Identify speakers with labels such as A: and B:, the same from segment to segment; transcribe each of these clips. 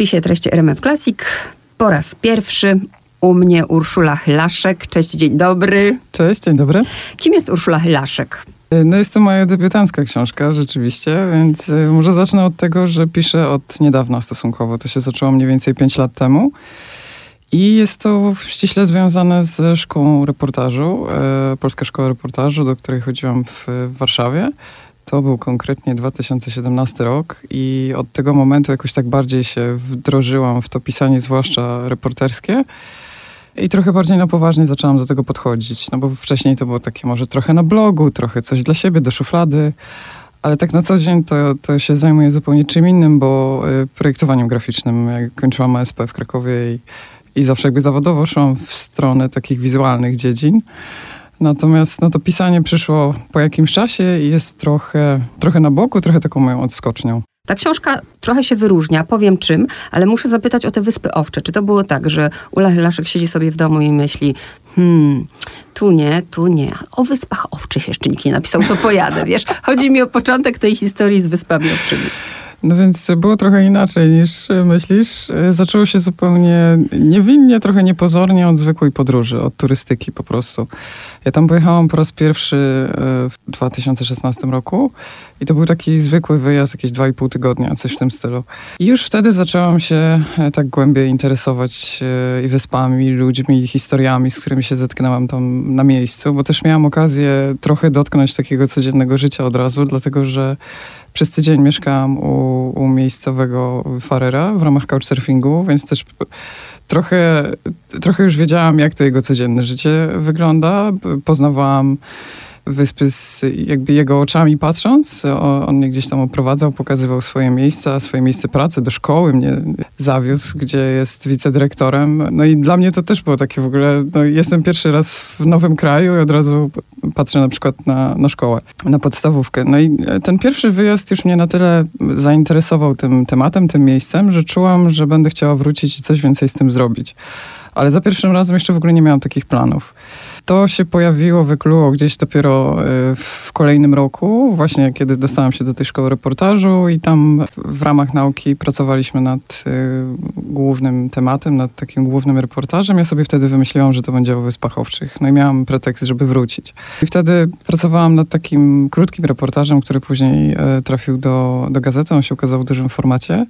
A: spisie treści RMF Classic po raz pierwszy u mnie Urszula Chylaszek. Cześć, dzień dobry.
B: Cześć, dzień dobry.
A: Kim jest Urszula Chylaszek?
B: No jest to moja debiutancka książka, rzeczywiście, więc y, może zacznę od tego, że piszę od niedawna stosunkowo. To się zaczęło mniej więcej 5 lat temu. I jest to ściśle związane ze szkołą reportażu, e, Polska Szkoła Reportażu, do której chodziłam w Warszawie. To był konkretnie 2017 rok i od tego momentu jakoś tak bardziej się wdrożyłam w to pisanie, zwłaszcza reporterskie. I trochę bardziej na poważnie zaczęłam do tego podchodzić, no bo wcześniej to było takie może trochę na blogu, trochę coś dla siebie, do szuflady, ale tak na co dzień to, to się zajmuję zupełnie czym innym, bo y, projektowaniem graficznym. Jak kończyłam ASP w Krakowie i, i zawsze jakby zawodowo szłam w stronę takich wizualnych dziedzin. Natomiast no to pisanie przyszło po jakimś czasie i jest trochę, trochę na boku, trochę taką moją odskocznią.
A: Ta książka trochę się wyróżnia, powiem czym, ale muszę zapytać o te Wyspy Owcze. Czy to było tak, że Ula Hylaszek siedzi sobie w domu i myśli, hmm, tu nie, tu nie. O Wyspach Owczych jeszcze nikt nie napisał, to pojadę, wiesz. Chodzi mi o początek tej historii z Wyspami Owczymi.
B: No więc było trochę inaczej niż myślisz. Zaczęło się zupełnie niewinnie, trochę niepozornie od zwykłej podróży, od turystyki po prostu. Ja tam pojechałam po raz pierwszy e, w 2016 roku i to był taki zwykły wyjazd, jakieś 2,5 tygodnia, coś w tym stylu. I już wtedy zaczęłam się e, tak głębiej interesować i wyspami, ludźmi, historiami, z którymi się zetknęłam tam na miejscu, bo też miałam okazję trochę dotknąć takiego codziennego życia od razu, dlatego że przez tydzień mieszkałam u, u miejscowego farera w ramach couchsurfingu, więc też trochę, trochę już wiedziałam, jak to jego codzienne życie wygląda. Poznawałam wyspy z jakby jego oczami patrząc. On mnie gdzieś tam oprowadzał, pokazywał swoje miejsca, swoje miejsce pracy, do szkoły mnie zawiózł, gdzie jest wicedyrektorem. No i dla mnie to też było takie w ogóle, no jestem pierwszy raz w nowym kraju i od razu patrzę na przykład na, na szkołę, na podstawówkę. No i ten pierwszy wyjazd już mnie na tyle zainteresował tym tematem, tym miejscem, że czułam, że będę chciała wrócić i coś więcej z tym zrobić. Ale za pierwszym razem jeszcze w ogóle nie miałam takich planów. To się pojawiło, wykluło gdzieś dopiero e, w kolejnym roku, właśnie kiedy dostałam się do tej szkoły reportażu i tam w ramach nauki pracowaliśmy nad e, głównym tematem, nad takim głównym reportażem. Ja sobie wtedy wymyśliłam, że to będzie o Wyspach Owczych. No i miałam pretekst, żeby wrócić. I wtedy pracowałam nad takim krótkim reportażem, który później e, trafił do, do gazety. On się ukazał w dużym formacie.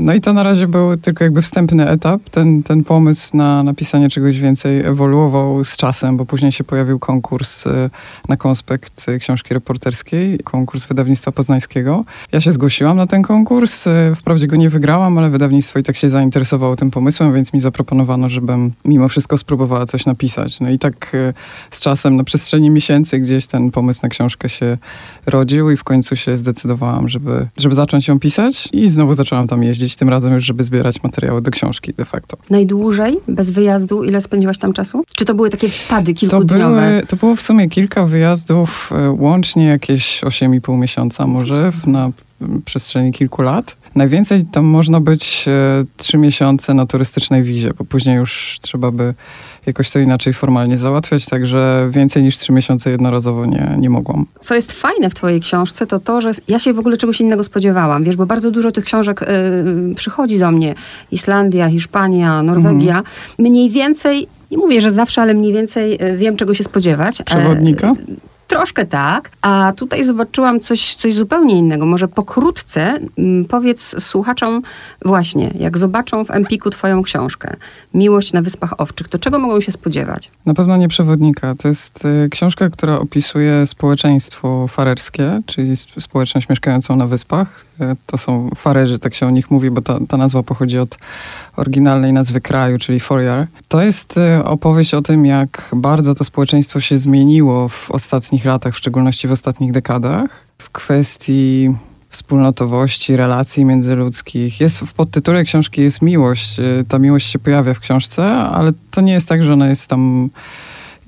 B: No i to na razie był tylko jakby wstępny etap. Ten, ten pomysł na napisanie czegoś więcej ewoluował z czasem, bo później się pojawił konkurs y, na konspekt książki reporterskiej, konkurs wydawnictwa poznańskiego. Ja się zgłosiłam na ten konkurs. Y, wprawdzie go nie wygrałam, ale wydawnictwo i tak się zainteresowało tym pomysłem, więc mi zaproponowano, żebym mimo wszystko spróbowała coś napisać. No i tak y, z czasem, na przestrzeni miesięcy gdzieś ten pomysł na książkę się rodził i w końcu się zdecydowałam, żeby, żeby zacząć ją pisać i znowu zaczęłam tam jeździć jeździć tym razem już, żeby zbierać materiały do książki de facto.
A: Najdłużej bez wyjazdu ile spędziłaś tam czasu? Czy to były takie wpady kilkudniowe?
B: To, były, to było w sumie kilka wyjazdów, e, łącznie jakieś 8,5 miesiąca może na przestrzeni kilku lat. Najwięcej tam można być e, trzy miesiące na turystycznej wizie, bo później już trzeba by jakoś to inaczej formalnie załatwiać, także więcej niż trzy miesiące jednorazowo nie, nie mogłam.
A: Co jest fajne w twojej książce, to to, że ja się w ogóle czegoś innego spodziewałam, wiesz, bo bardzo dużo tych książek y, przychodzi do mnie. Islandia, Hiszpania, Norwegia. Mhm. Mniej więcej nie mówię, że zawsze, ale mniej więcej y, wiem, czego się spodziewać.
B: Przewodnika?
A: E, Troszkę tak, a tutaj zobaczyłam coś, coś zupełnie innego. Może pokrótce mm, powiedz słuchaczom właśnie, jak zobaczą w Empiku twoją książkę Miłość na Wyspach Owczych, to czego mogą się spodziewać?
B: Na pewno nie przewodnika. To jest y, książka, która opisuje społeczeństwo farerskie, czyli społeczność mieszkającą na wyspach. To są farerzy, tak się o nich mówi, bo ta, ta nazwa pochodzi od oryginalnej nazwy kraju, czyli Fourier. To jest y, opowieść o tym, jak bardzo to społeczeństwo się zmieniło w ostatnich latach, w szczególności w ostatnich dekadach, w kwestii wspólnotowości, relacji międzyludzkich. Jest w podtytule książki jest miłość. Y, ta miłość się pojawia w książce, ale to nie jest tak, że ona jest tam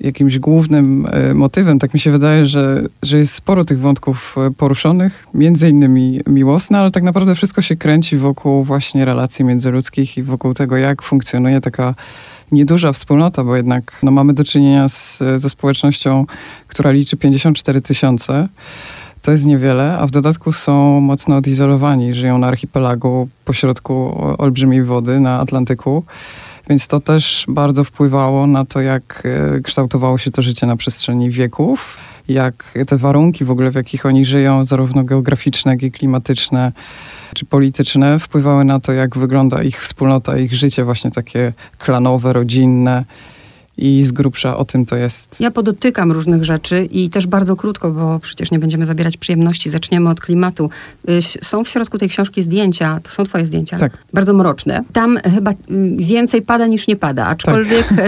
B: jakimś głównym e, motywem. Tak mi się wydaje, że, że jest sporo tych wątków e, poruszonych, między innymi miłosne, ale tak naprawdę wszystko się kręci wokół właśnie relacji międzyludzkich i wokół tego, jak funkcjonuje taka nieduża wspólnota, bo jednak no, mamy do czynienia z, ze społecznością, która liczy 54 tysiące to jest niewiele, a w dodatku są mocno odizolowani. Żyją na archipelagu pośrodku olbrzymiej wody na Atlantyku. Więc to też bardzo wpływało na to, jak e, kształtowało się to życie na przestrzeni wieków, jak te warunki w ogóle, w jakich oni żyją, zarówno geograficzne, jak i klimatyczne, czy polityczne, wpływały na to, jak wygląda ich wspólnota, ich życie właśnie takie klanowe, rodzinne i z grubsza o tym to jest.
A: Ja podotykam różnych rzeczy i też bardzo krótko, bo przecież nie będziemy zabierać przyjemności. Zaczniemy od klimatu. Y, są w środku tej książki zdjęcia, to są twoje zdjęcia,
B: tak.
A: bardzo mroczne. Tam chyba y, więcej pada niż nie pada, aczkolwiek, tak.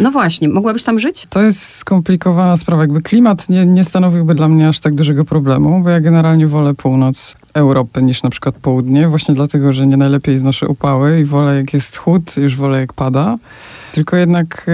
A: no właśnie, mogłabyś tam żyć?
B: To jest skomplikowana sprawa. Jakby klimat nie, nie stanowiłby dla mnie aż tak dużego problemu, bo ja generalnie wolę północ Europy niż na przykład południe, właśnie dlatego, że nie najlepiej znoszę upały i wolę jak jest chłód, już wolę jak pada. Tylko jednak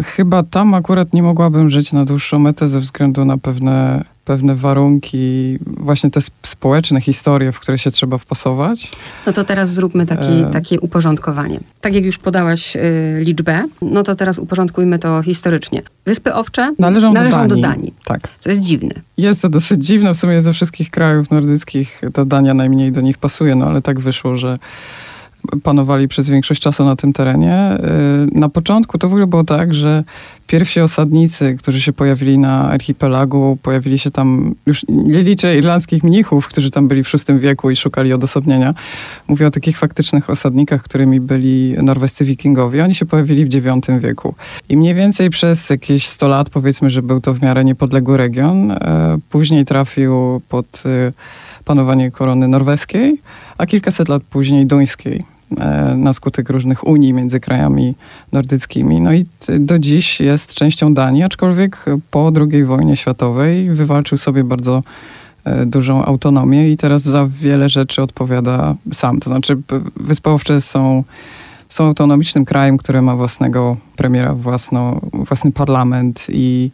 B: y, chyba tam akurat nie mogłabym żyć na dłuższą metę ze względu na pewne, pewne warunki, właśnie te społeczne historie, w które się trzeba wpasować.
A: No to teraz zróbmy taki, e... takie uporządkowanie. Tak jak już podałaś y, liczbę, no to teraz uporządkujmy to historycznie. Wyspy Owcze
B: należą,
A: należą
B: do, Danii.
A: do Danii.
B: Tak.
A: Co jest dziwne.
B: Jest to dosyć dziwne. W sumie ze wszystkich krajów nordyckich ta Dania najmniej do nich pasuje, no ale tak wyszło, że panowali przez większość czasu na tym terenie. Y, na początku to w ogóle było tak, że pierwsi osadnicy, którzy się pojawili na archipelagu, pojawili się tam, już nie liczę irlandzkich mnichów, którzy tam byli w VI wieku i szukali odosobnienia. Mówię o takich faktycznych osadnikach, którymi byli norwescy wikingowie. Oni się pojawili w IX wieku. I mniej więcej przez jakieś 100 lat, powiedzmy, że był to w miarę niepodległy region, e, później trafił pod y, panowanie korony norweskiej, a kilkaset lat później duńskiej na skutek różnych unii między krajami nordyckimi. No i do dziś jest częścią Danii, aczkolwiek po II wojnie światowej wywalczył sobie bardzo e, dużą autonomię i teraz za wiele rzeczy odpowiada sam. To znaczy Wyspy Owcze są, są autonomicznym krajem, który ma własnego premiera, własno, własny parlament i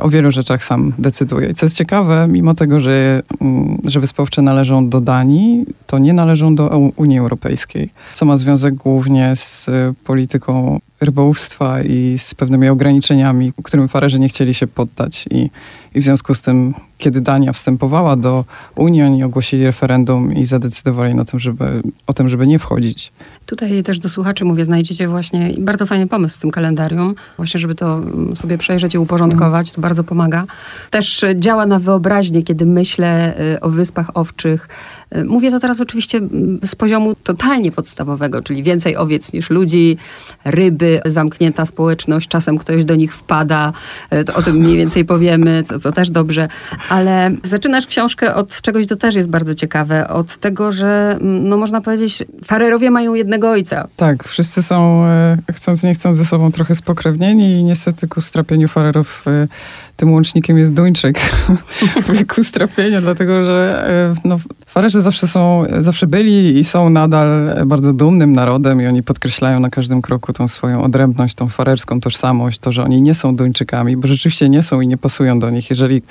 B: o wielu rzeczach sam decyduje. I co jest ciekawe, mimo tego, że, mm, że Wyspy Owcze należą do Danii, to nie należą do Unii Europejskiej, co ma związek głównie z polityką rybołówstwa i z pewnymi ograniczeniami, którym farerzy nie chcieli się poddać. I, I w związku z tym, kiedy Dania wstępowała do Unii, oni ogłosili referendum i zadecydowali na tym, żeby, o tym, żeby nie wchodzić.
A: Tutaj też do słuchaczy mówię, znajdziecie właśnie bardzo fajny pomysł z tym kalendarium, właśnie żeby to mm, sobie przejrzeć i uporządkować, to bardzo pomaga. Też działa na wyobraźnię, kiedy myślę y, o Wyspach Owczych. Y, mówię to teraz oczywiście mm, z poziomu totalnie podstawowego, czyli więcej owiec niż ludzi, ryby, zamknięta społeczność, czasem ktoś do nich wpada, e, o tym mniej więcej powiemy, co, co też dobrze, ale zaczynasz książkę od czegoś, co też jest bardzo ciekawe, od tego, że mm, no można powiedzieć, farerowie mają jednego ojca.
B: Tak, wszyscy są, e, chcąc nie chcąc, ze sobą trochę spokrewnieni i niestety ku strapieniu farerów e, tym łącznikiem jest Duńczyk w wieku strapienia, dlatego że no, Farerzy zawsze są, zawsze byli i są nadal bardzo dumnym narodem i oni podkreślają na każdym kroku tą swoją odrębność, tą farerską tożsamość, to, że oni nie są Duńczykami, bo rzeczywiście nie są i nie pasują do nich. Jeżeli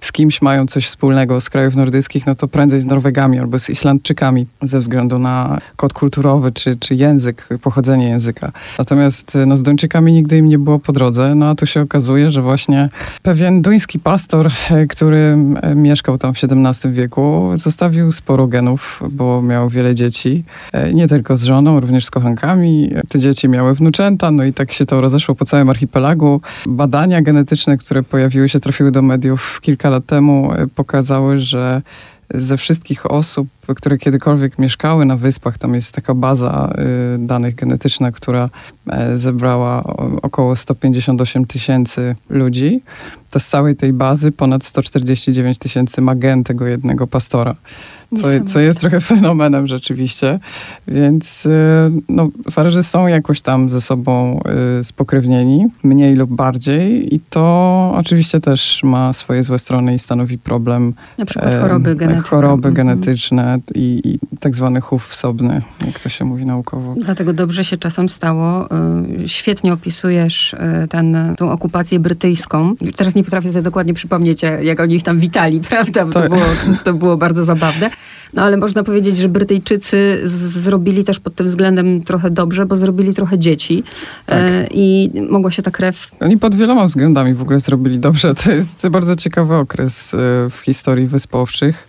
B: z kimś mają coś wspólnego z krajów nordyckich, no to prędzej z Norwegami albo z Islandczykami ze względu na kod kulturowy czy, czy język, pochodzenie języka. Natomiast no, z Duńczykami nigdy im nie było po drodze, no a tu się okazuje, że właśnie pewien duński pastor, e, który e, mieszkał tam w XVII wieku, zostawił sporo genów, bo miał wiele dzieci. E, nie tylko z żoną, również z kochankami. Te dzieci miały wnuczęta, no i tak się to rozeszło po całym archipelagu. Badania genetyczne, które pojawiły się, trafiły do mediów kilka lat temu, pokazały, że ze wszystkich osób, które kiedykolwiek mieszkały na wyspach, tam jest taka baza y, danych genetyczna, która y, zebrała około 158 tysięcy ludzi. To z całej tej bazy ponad 149 tysięcy ma gen tego jednego pastora co, co jest trochę fenomenem rzeczywiście. Więc y, no, farerzy są jakoś tam ze sobą y, spokrewnieni, mniej lub bardziej i to oczywiście też ma swoje złe strony i stanowi problem.
A: Na przykład choroby genetyczne.
B: Choroby mhm. genetyczne i, i tak zwany chów wsobny, jak to się mówi naukowo.
A: Dlatego dobrze się czasem stało. Y, świetnie opisujesz ten, tą okupację brytyjską. Teraz nie potrafię sobie dokładnie przypomnieć, jak oni ich tam witali, prawda? Bo to,
B: Tak.
A: było, to było bardzo zabawne. No ale można powiedzieć, że Brytyjczycy zrobili też pod tym względem trochę dobrze, bo zrobili trochę dzieci.
B: Tak.
A: Y, I mogła się ta krew
B: Oni pod wieloma względami w ogóle zrobili dobrze. To jest bardzo ciekawy okres y, w historii Wysp Owczych,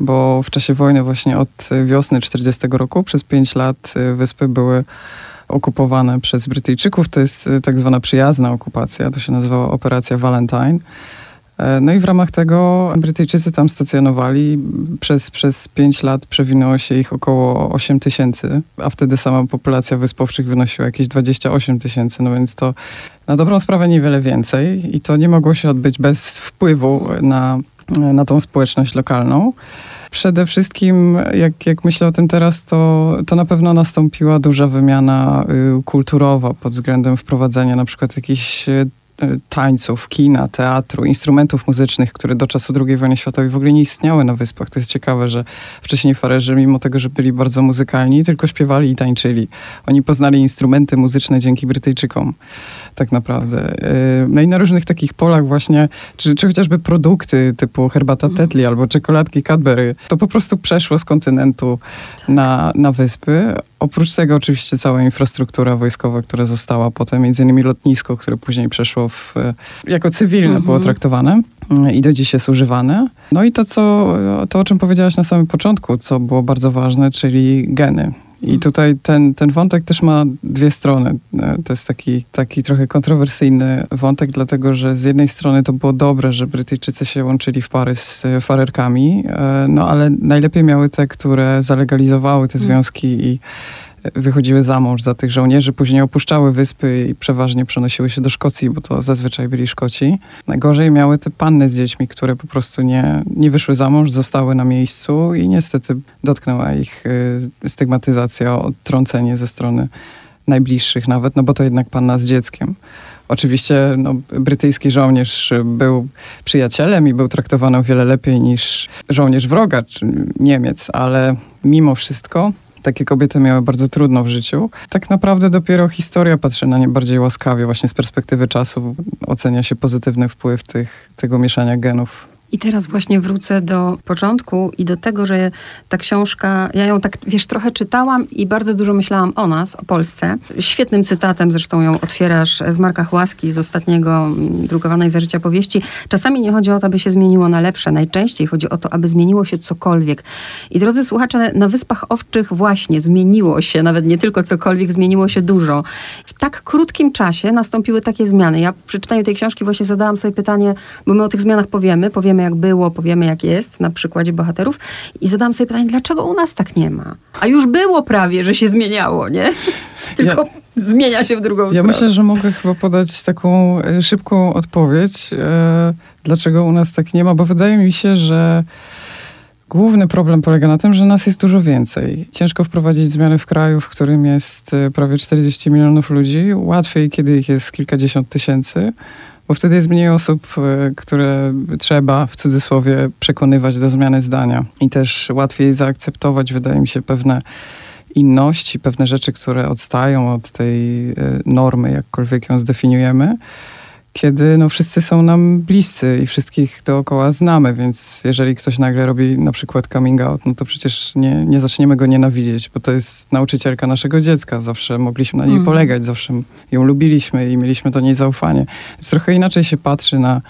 B: bo w czasie wojny właśnie od wiosny 40 roku przez 5 lat y, wyspy były okupowane przez Brytyjczyków. To jest tak zwana przyjazna okupacja. To się nazywała Operacja Valentine. E, No i w ramach tego Brytyjczycy tam stacjonowali. Przez, przez 5 lat przewinęło się ich około 8 tysięcy, a wtedy sama populacja wyspowczych wynosiła jakieś 28 tysięcy, no więc to na dobrą sprawę niewiele więcej i to nie mogło się odbyć bez wpływu na, na tą społeczność lokalną. Przede wszystkim, jak, jak myślę o tym teraz, to, to na pewno nastąpiła duża wymiana y, kulturowa pod względem wprowadzenia na przykład jakichś tańców, kina, teatru, instrumentów muzycznych, które do czasu II wojny światowej w ogóle nie istniały na wyspach. To jest ciekawe, że wcześniej farerzy, mimo tego, że byli bardzo muzykalni, tylko śpiewali i tańczyli. Oni poznali instrumenty muzyczne dzięki Brytyjczykom tak naprawdę. Yy, No i na różnych takich polach właśnie, czy, czy chociażby produkty typu herbata Tetli albo czekoladki Cadbury, to po prostu przeszło z kontynentu na, na wyspy. Oprócz tego oczywiście cała infrastruktura wojskowa, która została potem, między innymi lotnisko, które później przeszło w, jako cywilne
A: Mhm.
B: było traktowane yy, i do dziś jest używane. No i to, co, to, o czym powiedziałaś na samym początku, co było bardzo ważne, czyli geny. I tutaj ten, ten wątek też ma dwie strony. E, To jest taki, taki trochę kontrowersyjny wątek, dlatego że z jednej strony to było dobre, że Brytyjczycy się łączyli w pary z e, farerkami, e, no ale najlepiej miały te, które zalegalizowały te
A: Mm.
B: związki i wychodziły za mąż za tych żołnierzy, później opuszczały wyspy i przeważnie przenosiły się do Szkocji, bo to zazwyczaj byli Szkoci. Najgorzej miały te panny z dziećmi, które po prostu nie, nie wyszły za mąż, zostały na miejscu i niestety dotknęła ich y, stygmatyzacja, odtrącenie ze strony najbliższych nawet, no bo to jednak panna z dzieckiem. Oczywiście no, brytyjski żołnierz był przyjacielem i był traktowany o wiele lepiej niż żołnierz wroga, czy Niemiec, ale mimo wszystko takie kobiety miały bardzo trudno w życiu. Tak naprawdę dopiero historia patrzy na nie bardziej łaskawie, właśnie z perspektywy czasu ocenia się pozytywny wpływ tych, tego mieszania genów.
A: I teraz właśnie wrócę do początku i do tego, że ta książka, ja ją tak, wiesz, trochę czytałam i bardzo dużo myślałam o nas, o Polsce. Świetnym cytatem, zresztą ją otwierasz z Marka Chłaski z ostatniego mm, drukowanej za życia powieści. Czasami nie chodzi o to, aby się zmieniło na lepsze, najczęściej chodzi o to, aby zmieniło się cokolwiek. I drodzy słuchacze, na Wyspach Owczych właśnie zmieniło się, nawet nie tylko cokolwiek, zmieniło się dużo. W tak krótkim czasie nastąpiły takie zmiany. Ja przy czytaniu tej książki właśnie zadałam sobie pytanie, bo my o tych zmianach powiemy, powiemy jak było, powiemy jak jest na przykładzie bohaterów i zadałam sobie pytanie, dlaczego u nas tak nie ma? A już było prawie, że się zmieniało, nie? Tylko zmienia się w drugą
B: Ja
A: stronę.
B: myślę, że mogę chyba podać taką e, szybką odpowiedź, e, dlaczego u nas tak nie ma, bo wydaje mi się, że główny problem polega na tym, że nas jest dużo więcej. Ciężko wprowadzić zmiany w kraju, w którym jest e, prawie 40 milionów ludzi. Łatwiej, kiedy ich jest kilkadziesiąt tysięcy. Bo wtedy jest mniej osób, e, które trzeba w cudzysłowie przekonywać do zmiany zdania. I też łatwiej zaakceptować, wydaje mi się, pewne inności, pewne rzeczy, które odstają od tej e, normy, jakkolwiek ją zdefiniujemy, kiedy no, wszyscy są nam bliscy i wszystkich dookoła znamy, więc jeżeli ktoś nagle robi na przykład coming out, no to przecież nie, nie zaczniemy go nienawidzieć, bo to jest nauczycielka naszego dziecka. Zawsze mogliśmy na niej
A: Mhm.
B: polegać, zawsze ją lubiliśmy i mieliśmy do niej zaufanie. Więc trochę inaczej się patrzy na,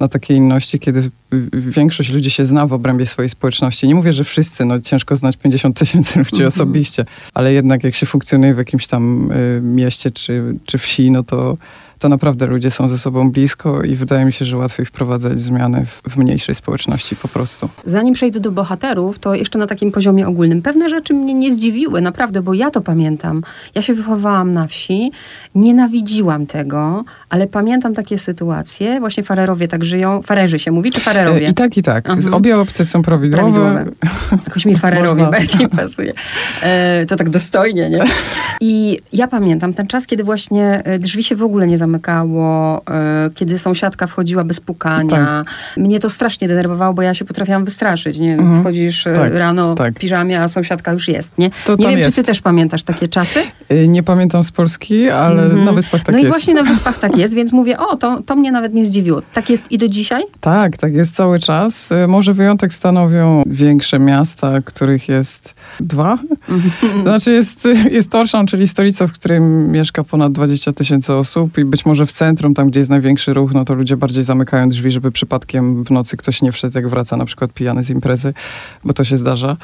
B: na takie inności, kiedy większość ludzi się zna w obrębie swojej społeczności. Nie mówię, że wszyscy, no ciężko znać 50 tysięcy ludzi
A: Mhm.
B: osobiście, ale jednak jak się funkcjonuje w jakimś tam y, mieście czy, czy wsi, no to, to naprawdę ludzie są ze sobą blisko i wydaje mi się, że łatwiej wprowadzać zmiany w, w mniejszej społeczności po prostu.
A: Zanim przejdę do bohaterów, to jeszcze na takim poziomie ogólnym. Pewne rzeczy mnie nie zdziwiły, naprawdę, bo ja to pamiętam. Ja się wychowałam na wsi, nienawidziłam tego, ale pamiętam takie sytuacje. Właśnie farerowie tak żyją. Farerzy się mówi, czy farerowie?
B: E, I tak, i tak.
A: Mhm.
B: Obie opcje są prawidłowe.
A: Prawidłowe. Jakoś mi farerowie
B: Można.
A: bardziej pasuje. E, to tak dostojnie, nie? I ja pamiętam ten czas, kiedy właśnie e, drzwi się w ogóle nie zamykało, e, kiedy sąsiadka wchodziła bez pukania. Mnie to strasznie denerwowało, bo ja się potrafiłam wystraszyć. Nie?
B: Mhm.
A: Wchodzisz e,
B: Tak,
A: rano
B: tak.
A: w piżamie, a sąsiadka już jest. Nie,
B: To
A: nie wiem,
B: jest.
A: czy ty też pamiętasz takie czasy?
B: Y, Nie pamiętam z Polski, ale
A: Mhm.
B: na Wyspach tak
A: no
B: jest.
A: i właśnie na Wyspach tak jest, więc mówię, o, to, to mnie nawet nie zdziwiło. Tak jest i do dzisiaj?
B: Tak, tak jest cały czas. Może wyjątek stanowią większe miasta, których jest dwa.
A: Mhm.
B: Znaczy jest, jest Torszan, czyli stolica, w której mieszka ponad 20 tysięcy osób i być może w centrum, tam gdzie jest największy ruch, no to ludzie bardziej zamykają drzwi, żeby przypadkiem w nocy ktoś nie wszedł, jak wraca na przykład pijany z imprezy, bo to się zdarza.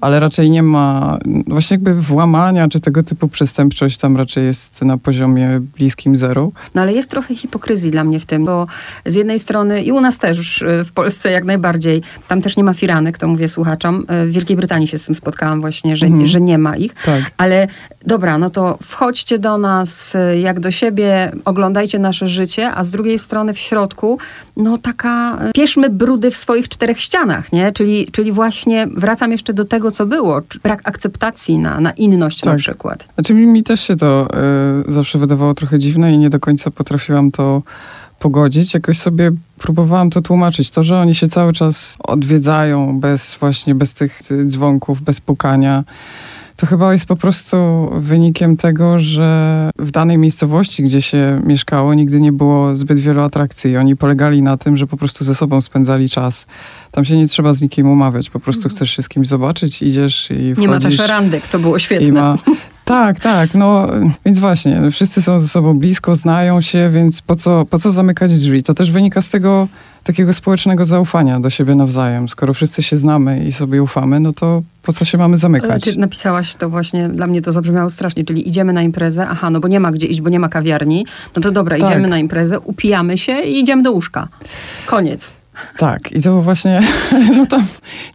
B: Ale raczej nie ma no właśnie jakby włamania czy tego typu przestępczość tam raczej jest na poziomie bliskim zeru.
A: No ale jest trochę hipokryzji dla mnie w tym, bo z jednej strony i u nas też y, w Polsce jak najbardziej, tam też nie ma firanek, to mówię słuchaczom. Y, W Wielkiej Brytanii się z tym spotkałam właśnie, że,
B: Mhm.
A: że nie ma ich.
B: Tak.
A: Ale dobra, no to wchodźcie do nas y, jak do siebie, oglądajcie nasze życie, a z drugiej strony w środku, no taka, y, pieszmy brudy w swoich czterech ścianach, nie? Czyli, czyli właśnie wracam jeszcze do tego, co było. Brak akceptacji na, na inność na
B: Tak.
A: przykład.
B: Znaczy mi, mi też się to y, zawsze wydawało trochę dziwne i nie do końca potrafiłam to pogodzić. Jakoś sobie próbowałam to tłumaczyć. To, że oni się cały czas odwiedzają bez właśnie, bez tych y, dzwonków, bez pukania, to chyba jest po prostu wynikiem tego, że w danej miejscowości, gdzie się mieszkało, nigdy nie było zbyt wielu atrakcji. Oni polegali na tym, że po prostu ze sobą spędzali czas. Tam się nie trzeba z nikim umawiać. Po prostu chcesz się z kimś zobaczyć, idziesz i wchodzisz.
A: Nie ma też randek, to było świetne.
B: ma... Tak, tak, no więc właśnie, wszyscy są ze sobą blisko, znają się, więc po co, po co zamykać drzwi? To też wynika z tego takiego społecznego zaufania do siebie nawzajem. Skoro wszyscy się znamy i sobie ufamy, no to po co się mamy zamykać?
A: ty napisałaś to właśnie, dla mnie to zabrzmiało strasznie, czyli idziemy na imprezę, aha, no bo nie ma gdzie iść, bo nie ma kawiarni, no to dobra,
B: Tak.
A: idziemy na imprezę, upijamy się i idziemy do łóżka. Koniec.
B: Tak, i to właśnie, no tam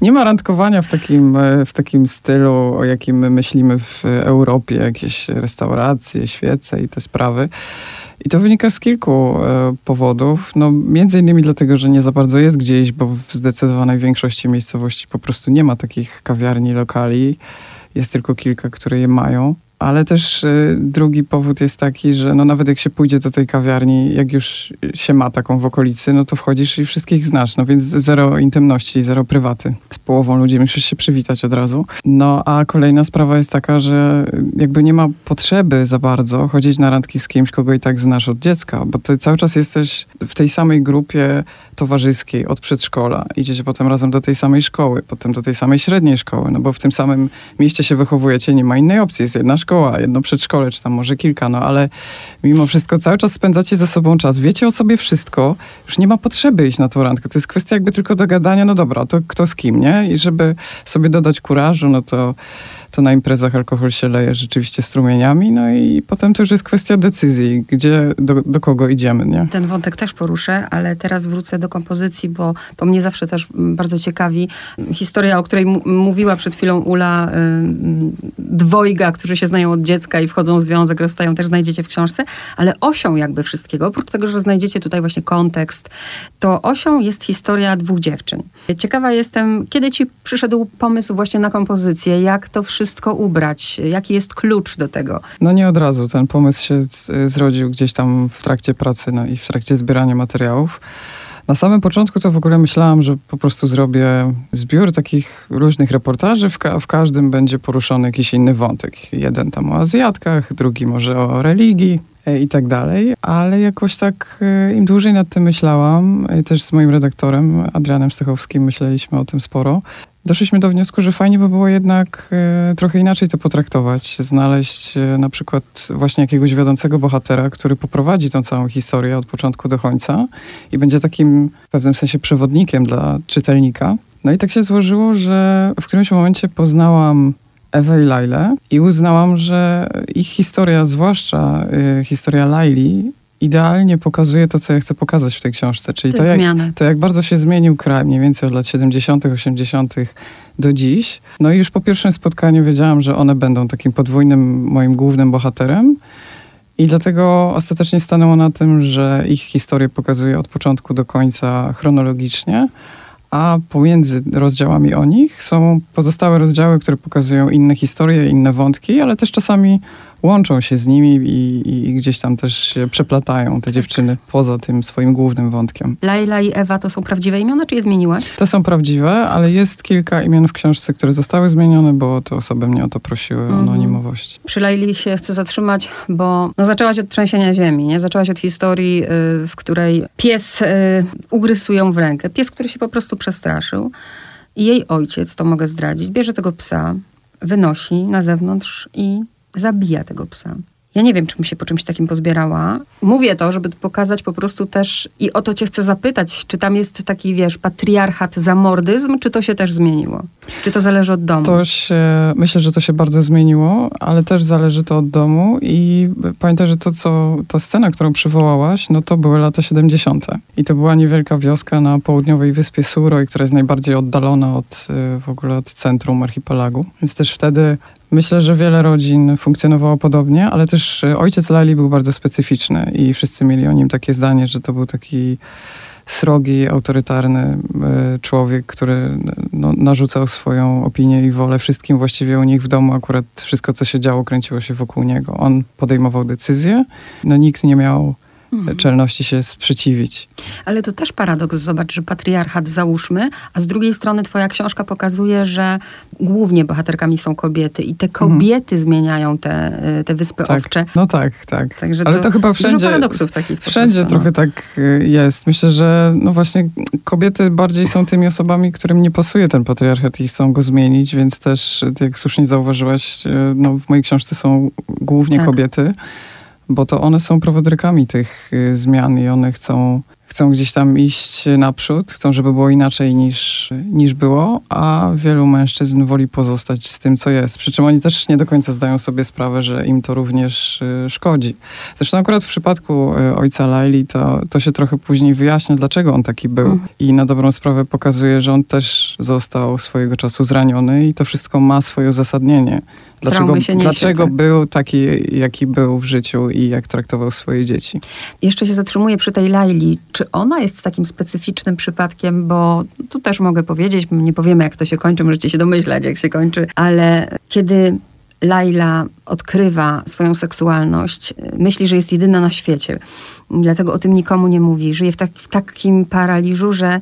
B: nie ma randkowania w takim, e, w takim stylu, o jakim my myślimy w Europie, jakieś restauracje, świece i te sprawy. I to wynika z kilku e, powodów. No, między innymi dlatego, że nie za bardzo jest gdzieś, bo w zdecydowanej większości miejscowości po prostu nie ma takich kawiarni, lokali. Jest tylko kilka, które je mają. Ale też y, drugi powód jest taki, że no nawet jak się pójdzie do tej kawiarni, jak już się ma taką w okolicy, no to wchodzisz i wszystkich znasz, no więc zero intymności, zero prywaty. Z połową ludzi musisz się przywitać od razu. No a kolejna sprawa jest taka, że jakby nie ma potrzeby za bardzo chodzić na randki z kimś, kogo i tak znasz od dziecka, bo ty cały czas jesteś w tej samej grupie towarzyskiej od przedszkola. Idziecie potem razem do tej samej szkoły, potem do tej samej średniej szkoły, no bo w tym samym mieście się wychowujecie, nie ma innej opcji. Jest jedna szkoła, jedno przedszkole, czy tam może kilka, no ale mimo wszystko cały czas spędzacie ze sobą czas. Wiecie o sobie wszystko, już nie ma potrzeby iść na tą randkę. To jest kwestia jakby tylko dogadania, no dobra, to kto z kim, nie? I żeby sobie dodać kurażu, no to to na imprezach alkohol się leje rzeczywiście strumieniami, no i potem to już jest kwestia decyzji, gdzie, do, do kogo idziemy, nie?
A: Ten wątek też poruszę, ale teraz wrócę do kompozycji, bo to mnie zawsze też mm, bardzo ciekawi. Historia, o której mówiła przed chwilą Ula, y, dwojga, którzy się znają od dziecka i wchodzą w związek, rozstają, też znajdziecie w książce, ale osią jakby wszystkiego, oprócz tego, że znajdziecie tutaj właśnie kontekst, to osią jest historia dwóch dziewczyn. Ciekawa jestem, kiedy ci przyszedł pomysł właśnie na kompozycję, jak to wszystko ubrać, jaki jest klucz do tego?
B: No nie od razu. Ten pomysł się zrodził gdzieś tam w trakcie pracy no i w trakcie zbierania materiałów. Na samym początku to w ogóle myślałam, że po prostu zrobię zbiór takich różnych reportaży. W, ka- w każdym będzie poruszony jakiś inny wątek. Jeden tam o Azjatkach, drugi może o religii e, i tak dalej. Ale jakoś tak e, im dłużej nad tym myślałam, e, też z moim redaktorem Adrianem Stechowskim myśleliśmy o tym sporo, doszliśmy do wniosku, że fajnie by było jednak e, trochę inaczej to potraktować. Znaleźć e, na przykład właśnie jakiegoś wiodącego bohatera, który poprowadzi tą całą historię od początku do końca i będzie takim w pewnym sensie przewodnikiem dla czytelnika. No i tak się złożyło, że w którymś momencie poznałam Ewę i Lailę i uznałam, że ich historia, zwłaszcza y, historia Laili, idealnie pokazuje to, co ja chcę pokazać w tej książce. Czyli
A: Te
B: to, jak, to jak bardzo się zmienił kraj, mniej więcej od lat 70., 80. do dziś. No i już po pierwszym spotkaniu wiedziałam, że one będą takim podwójnym moim głównym bohaterem. I dlatego ostatecznie stanęło na tym, że ich historię pokazuję od początku do końca chronologicznie, a pomiędzy rozdziałami o nich są pozostałe rozdziały, które pokazują inne historie, inne wątki, ale też czasami łączą się z nimi i, i gdzieś tam też się przeplatają te dziewczyny poza tym swoim głównym wątkiem.
A: Laila i Ewa to są prawdziwe imiona, czy je zmieniłaś?
B: Te są prawdziwe, ale jest kilka imion w książce, które zostały zmienione, bo te osoby mnie o to prosiły, o
A: Mhm.
B: anonimowość.
A: Przy Laili się chcę zatrzymać, bo no, zaczęłaś od trzęsienia ziemi, nie? Zaczęłaś od historii, y, w której pies y, ugryzł ją w rękę. Pies, który się po prostu przestraszył. I jej ojciec, to mogę zdradzić, bierze tego psa, wynosi na zewnątrz i zabija tego psa. Ja nie wiem, czym się po czymś takim pozbierała. Mówię to, żeby pokazać po prostu też i o to cię chcę zapytać, czy tam jest taki, wiesz, patriarchat, zamordyzm, czy to się też zmieniło? Czy to zależy od domu?
B: To się, myślę, że to się bardzo zmieniło, ale też zależy to od domu i pamiętaj, że to, co, ta scena, którą przywołałaś, no to były lata 70. I to była niewielka wioska na południowej wyspie Suroj, która jest najbardziej oddalona od, y, w ogóle od centrum archipelagu. Więc też wtedy Myślę, że wiele rodzin funkcjonowało podobnie, ale też y, ojciec Lali był bardzo specyficzny i wszyscy mieli o nim takie zdanie, że to był taki srogi, autorytarny y, człowiek, który no, narzucał swoją opinię i wolę wszystkim. Właściwie u nich w domu akurat wszystko, co się działo, kręciło się wokół niego. On podejmował decyzje, no nikt nie miał
A: Mhm.
B: czelności się sprzeciwić.
A: Ale to też paradoks, zobacz, że patriarchat załóżmy, a z drugiej strony twoja książka pokazuje, że głównie bohaterkami są kobiety i te kobiety zmieniają te, y, te wyspy
B: Mhm. Tak.
A: owcze.
B: No tak, tak.
A: Także
B: Ale to chyba wszędzie-
A: Dużo paradoksów takich.
B: Wszędzie
A: prostu,
B: trochę
A: no.
B: tak y, jest. Myślę, że no właśnie kobiety bardziej są tymi osobami, którym nie pasuje ten patriarchat i chcą go zmienić, więc też, jak słusznie zauważyłaś, y, no w mojej książce są głównie
A: Tak.
B: kobiety, bo to one są prowodyrkami tych y, zmian i one chcą, chcą gdzieś tam iść naprzód, chcą, żeby było inaczej niż, niż było, a wielu mężczyzn woli pozostać z tym, co jest. Przy czym oni też nie do końca zdają sobie sprawę, że im to również y, szkodzi. Zresztą akurat w przypadku y, ojca Laili to, to się trochę później wyjaśnia, dlaczego on taki był.
A: Mhm.
B: I na dobrą sprawę pokazuje, że on też został swojego czasu zraniony i to wszystko ma swoje uzasadnienie. Dlaczego,
A: niesie,
B: dlaczego
A: tak.
B: był taki, jaki był w życiu i jak traktował swoje dzieci.
A: Jeszcze się zatrzymuję przy tej Laili. Czy ona jest takim specyficznym przypadkiem, bo tu też mogę powiedzieć, nie powiemy jak to się kończy, możecie się domyślać jak się kończy, ale kiedy Laila odkrywa swoją seksualność, myśli, że jest jedyna na świecie. Dlatego o tym nikomu nie mówi. Żyje w, tak, w takim paraliżu, że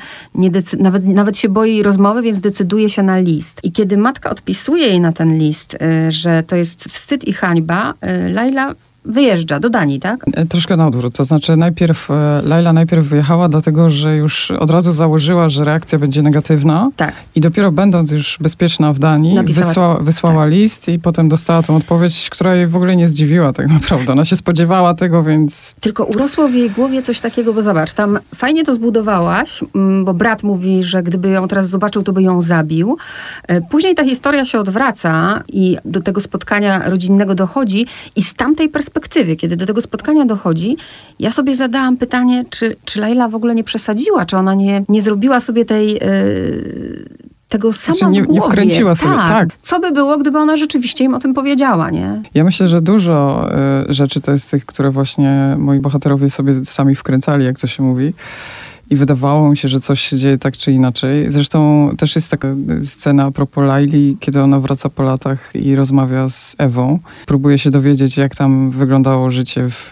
A: nawet, nawet się boi rozmowy, więc decyduje się na list. I kiedy matka odpisuje jej na ten list, y, że to jest wstyd i hańba, y, Laila wyjeżdża do Danii, tak?
B: E, Troszkę na odwrót. To znaczy najpierw, e, Laila najpierw wyjechała, dlatego że już od razu założyła, że reakcja będzie negatywna
A: Tak.
B: i dopiero będąc już bezpieczna w Danii,
A: Napisała-
B: wysła, wysłała list i potem dostała tą odpowiedź, która jej w ogóle nie zdziwiła tak naprawdę. Ona się spodziewała tego, więc
A: Tylko urosło w jej głowie coś takiego, bo zobacz, tam fajnie to zbudowałaś, mm, bo brat mówi, że gdyby ją teraz zobaczył, to by ją zabił. E, Później ta historia się odwraca i do tego spotkania rodzinnego dochodzi i z tamtej perspektywy, kiedy do tego spotkania dochodzi, ja sobie zadałam pytanie, czy, czy Laila w ogóle nie przesadziła, czy ona nie, nie zrobiła sobie tej... e, tego sama
B: Znaczy, nie-
A: w
B: nie
A: głowie.
B: wkręciła sobie, tak.
A: Co by było, gdyby ona rzeczywiście im o tym powiedziała, nie?
B: Ja myślę, że dużo y, rzeczy to jest tych, które właśnie moi bohaterowie sobie sami wkręcali, jak to się mówi. I wydawało mi się, że coś się dzieje tak czy inaczej. Zresztą też jest taka scena a propos Laili, kiedy ona wraca po latach i rozmawia z Ewą. Próbuje się dowiedzieć, jak tam wyglądało życie w,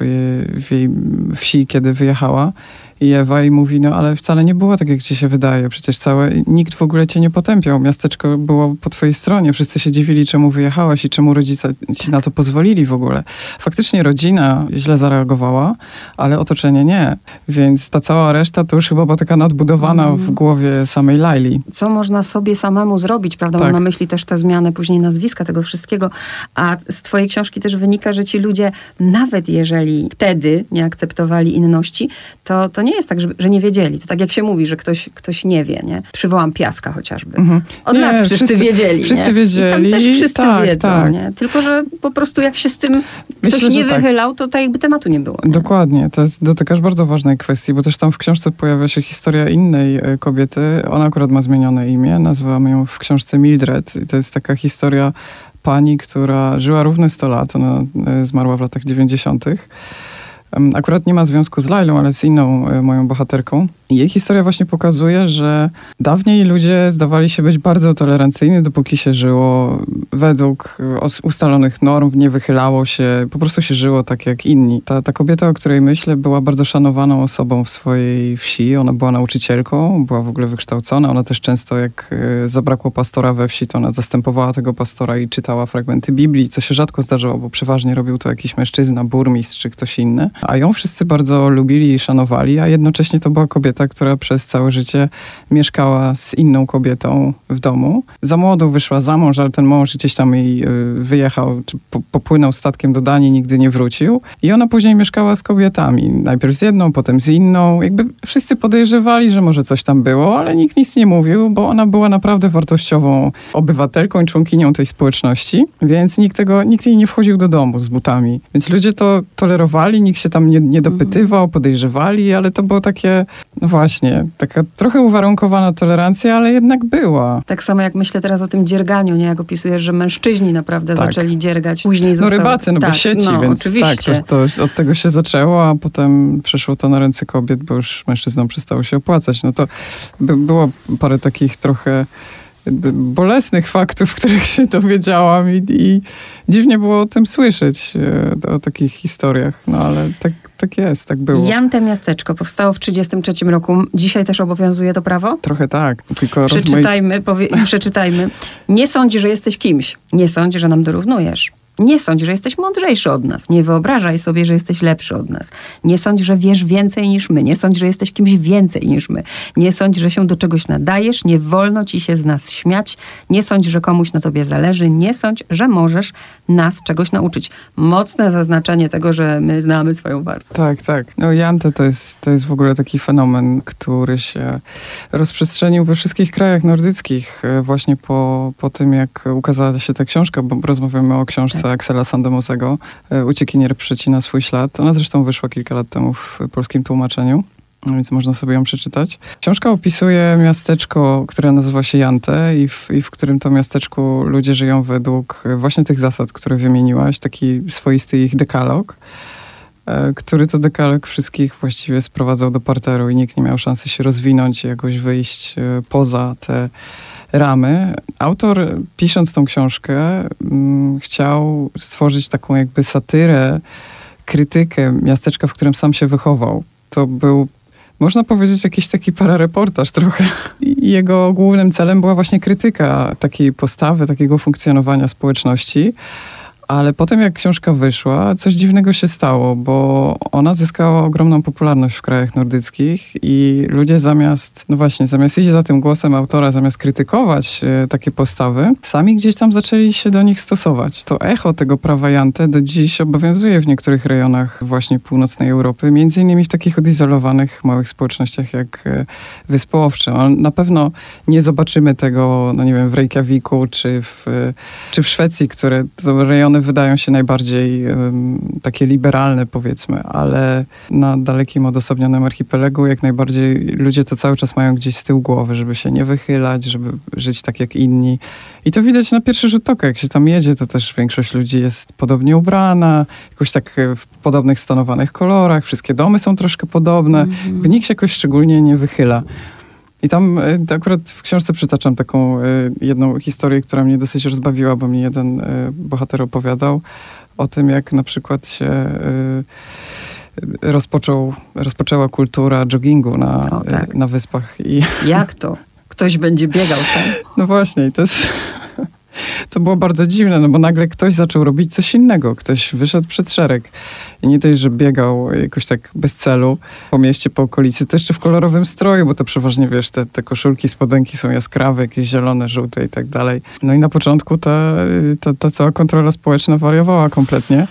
B: w jej wsi, kiedy wyjechała. I Ewa jej mówi, no ale wcale nie było tak, jak ci się wydaje. Przecież całe, nikt w ogóle cię nie potępiał. Miasteczko było po twojej stronie. Wszyscy się dziwili, czemu wyjechałaś i czemu rodzice ci na to pozwolili w ogóle. Faktycznie rodzina źle zareagowała, ale otoczenie nie. Więc ta cała reszta to już chyba była taka nadbudowana w głowie samej Laili.
A: co można sobie samemu zrobić, prawda?
B: Tak.
A: Mam na myśli też tę zmianę później nazwiska tego wszystkiego. A z twojej książki też wynika, że ci ludzie, nawet jeżeli wtedy nie akceptowali inności, to, to nie jest tak, że, że nie wiedzieli. To tak jak się mówi, że ktoś, ktoś nie wie, nie? Przywołam Piaska chociażby.
B: Mhm.
A: Od
B: Nie,
A: lat wszyscy,
B: wszyscy-
A: wiedzieli.
B: wszyscy
A: nie?
B: wiedzieli,
A: I tam też wszyscy
B: tak,
A: wiedzą,
B: tak.
A: nie? Tylko, że po prostu jak się z tym ktoś
B: Myślę, że
A: nie
B: tak.
A: wychylał, to tak jakby tematu nie było. Nie?
B: Dokładnie, to jest, dotykasz bardzo ważnej kwestii, bo też tam w książce pojawia się historia innej e, kobiety. Ona akurat ma zmienione imię, nazywamy ją w książce Mildred. I to jest taka historia pani, która żyła równe 100 lat. Ona e, zmarła w latach 90. Akurat nie ma związku z Lailą, ale z inną e, moją bohaterką. Jej historia właśnie pokazuje, że dawniej ludzie zdawali się być bardzo tolerancyjni, dopóki się żyło według ustalonych norm, nie wychylało się, po prostu się żyło tak jak inni. Ta, ta kobieta, o której myślę, była bardzo szanowaną osobą w swojej wsi. Ona była nauczycielką, była w ogóle wykształcona. Ona też często, jak e, zabrakło pastora we wsi, to ona zastępowała tego pastora i czytała fragmenty Biblii, co się rzadko zdarzało, bo przeważnie robił to jakiś mężczyzna, burmistrz czy ktoś inny. A ją wszyscy bardzo lubili i szanowali, a jednocześnie to była kobieta, która przez całe życie mieszkała z inną kobietą w domu. Za młodo wyszła za mąż, ale ten mąż gdzieś tam jej y, wyjechał, czy popłynął statkiem do Danii, nigdy nie wrócił. I ona później mieszkała z kobietami. Najpierw z jedną, potem z inną. Jakby wszyscy podejrzewali, że może coś tam było, ale nikt nic nie mówił, bo ona była naprawdę wartościową obywatelką i członkinią tej społeczności, więc nikt, tego, nikt jej nie wchodził do domu z butami. Więc ludzie to tolerowali, nikt się tam nie, nie dopytywał, podejrzewali, ale to było takie, no właśnie, taka trochę uwarunkowana tolerancja, ale jednak była.
A: Tak samo jak myślę teraz o tym dzierganiu, nie? Jak opisujesz, że mężczyźni naprawdę tak. zaczęli dziergać. Później
B: zostało... No rybacy, no tak, bo sieci, no, więc oczywiście. tak, to, to, od tego się zaczęło, a potem przeszło to na ręce kobiet, bo już mężczyznom przestało się opłacać. No to by było parę takich trochę bolesnych faktów, których się dowiedziałam i, i dziwnie było o tym słyszeć, e, o takich historiach, no ale tak, tak jest, tak było.
A: Jante Miasteczko powstało w 1933 roku. Dzisiaj też obowiązuje to prawo?
B: Trochę tak. Tylko
A: przeczytajmy, powie, przeczytajmy. Nie sądź, że jesteś kimś. Nie sądź, że nam dorównujesz. Nie sądź, że jesteś mądrzejszy od nas. Nie wyobrażaj sobie, że jesteś lepszy od nas. Nie sądź, że wiesz więcej niż my. Nie sądź, że jesteś kimś więcej niż my. Nie sądź, że się do czegoś nadajesz. Nie wolno ci się z nas śmiać. Nie sądź, że komuś na tobie zależy. Nie sądź, że możesz nas czegoś nauczyć. Mocne zaznaczenie tego, że my znamy swoją wartość.
B: Tak, tak. No Jante to jest, to jest w ogóle taki fenomen, który się rozprzestrzenił we wszystkich krajach nordyckich e, właśnie po, po tym, jak ukazała się ta książka, bo rozmawiamy o książce tak. Axela Sandemosego. E, Uciekinier przecina swój ślad. Ona zresztą wyszła kilka lat temu w polskim tłumaczeniu więc można sobie ją przeczytać. Książka opisuje miasteczko, które nazywa się Jante i w, i w którym to miasteczku ludzie żyją według właśnie tych zasad, które wymieniłaś, taki swoisty ich dekalog, e, który to dekalog wszystkich właściwie sprowadzał do parteru i nikt nie miał szansy się rozwinąć i jakoś wyjść e, poza te ramy. Autor, pisząc tą książkę, mm, chciał stworzyć taką jakby satyrę, krytykę miasteczka, w którym sam się wychował. To był można powiedzieć, jakiś taki parareportaż trochę. Jego głównym celem była właśnie krytyka takiej postawy, takiego funkcjonowania społeczności. Ale potem jak książka wyszła, coś dziwnego się stało, bo ona zyskała ogromną popularność w krajach nordyckich i ludzie zamiast, no właśnie, zamiast iść za tym głosem autora, zamiast krytykować e, takie postawy, sami gdzieś tam zaczęli się do nich stosować. To echo tego prawa Jante do dziś obowiązuje w niektórych rejonach właśnie północnej Europy, między innymi w takich odizolowanych małych społecznościach jak e, Wyspy Owcze. Na pewno nie zobaczymy tego, no nie wiem, w Reykjaviku czy w, czy w Szwecji, które to rejony wydają się najbardziej um, takie liberalne, powiedzmy, ale na dalekim, odosobnionym archipelagu jak najbardziej ludzie to cały czas mają gdzieś z tyłu głowy, żeby się nie wychylać, żeby żyć tak jak inni. I to widać na pierwszy rzut oka. Jak się tam jedzie, to też większość ludzi jest podobnie ubrana, jakoś tak e, w podobnych stonowanych kolorach, wszystkie domy są troszkę podobne. -hmm. Nikt się jakoś szczególnie nie wychyla. I tam e, akurat w książce przytaczam taką e, jedną historię, która mnie dosyć rozbawiła, bo mi jeden e, bohater opowiadał o tym, jak na przykład się rozpoczął, rozpoczęła kultura joggingu na, o, tak. na wyspach.
A: I... Jak to? Ktoś będzie biegał sam?
B: No właśnie, to jest to było bardzo dziwne, no bo nagle ktoś zaczął robić coś innego. Ktoś wyszedł przed szereg. I nie dość, że biegał jakoś tak bez celu po mieście, po okolicy, to jeszcze w kolorowym stroju, bo to przeważnie, wiesz, te, te koszulki, spodenki są jaskrawe, jakieś zielone, żółte i tak dalej. No i na początku ta, ta, ta cała kontrola społeczna wariowała kompletnie.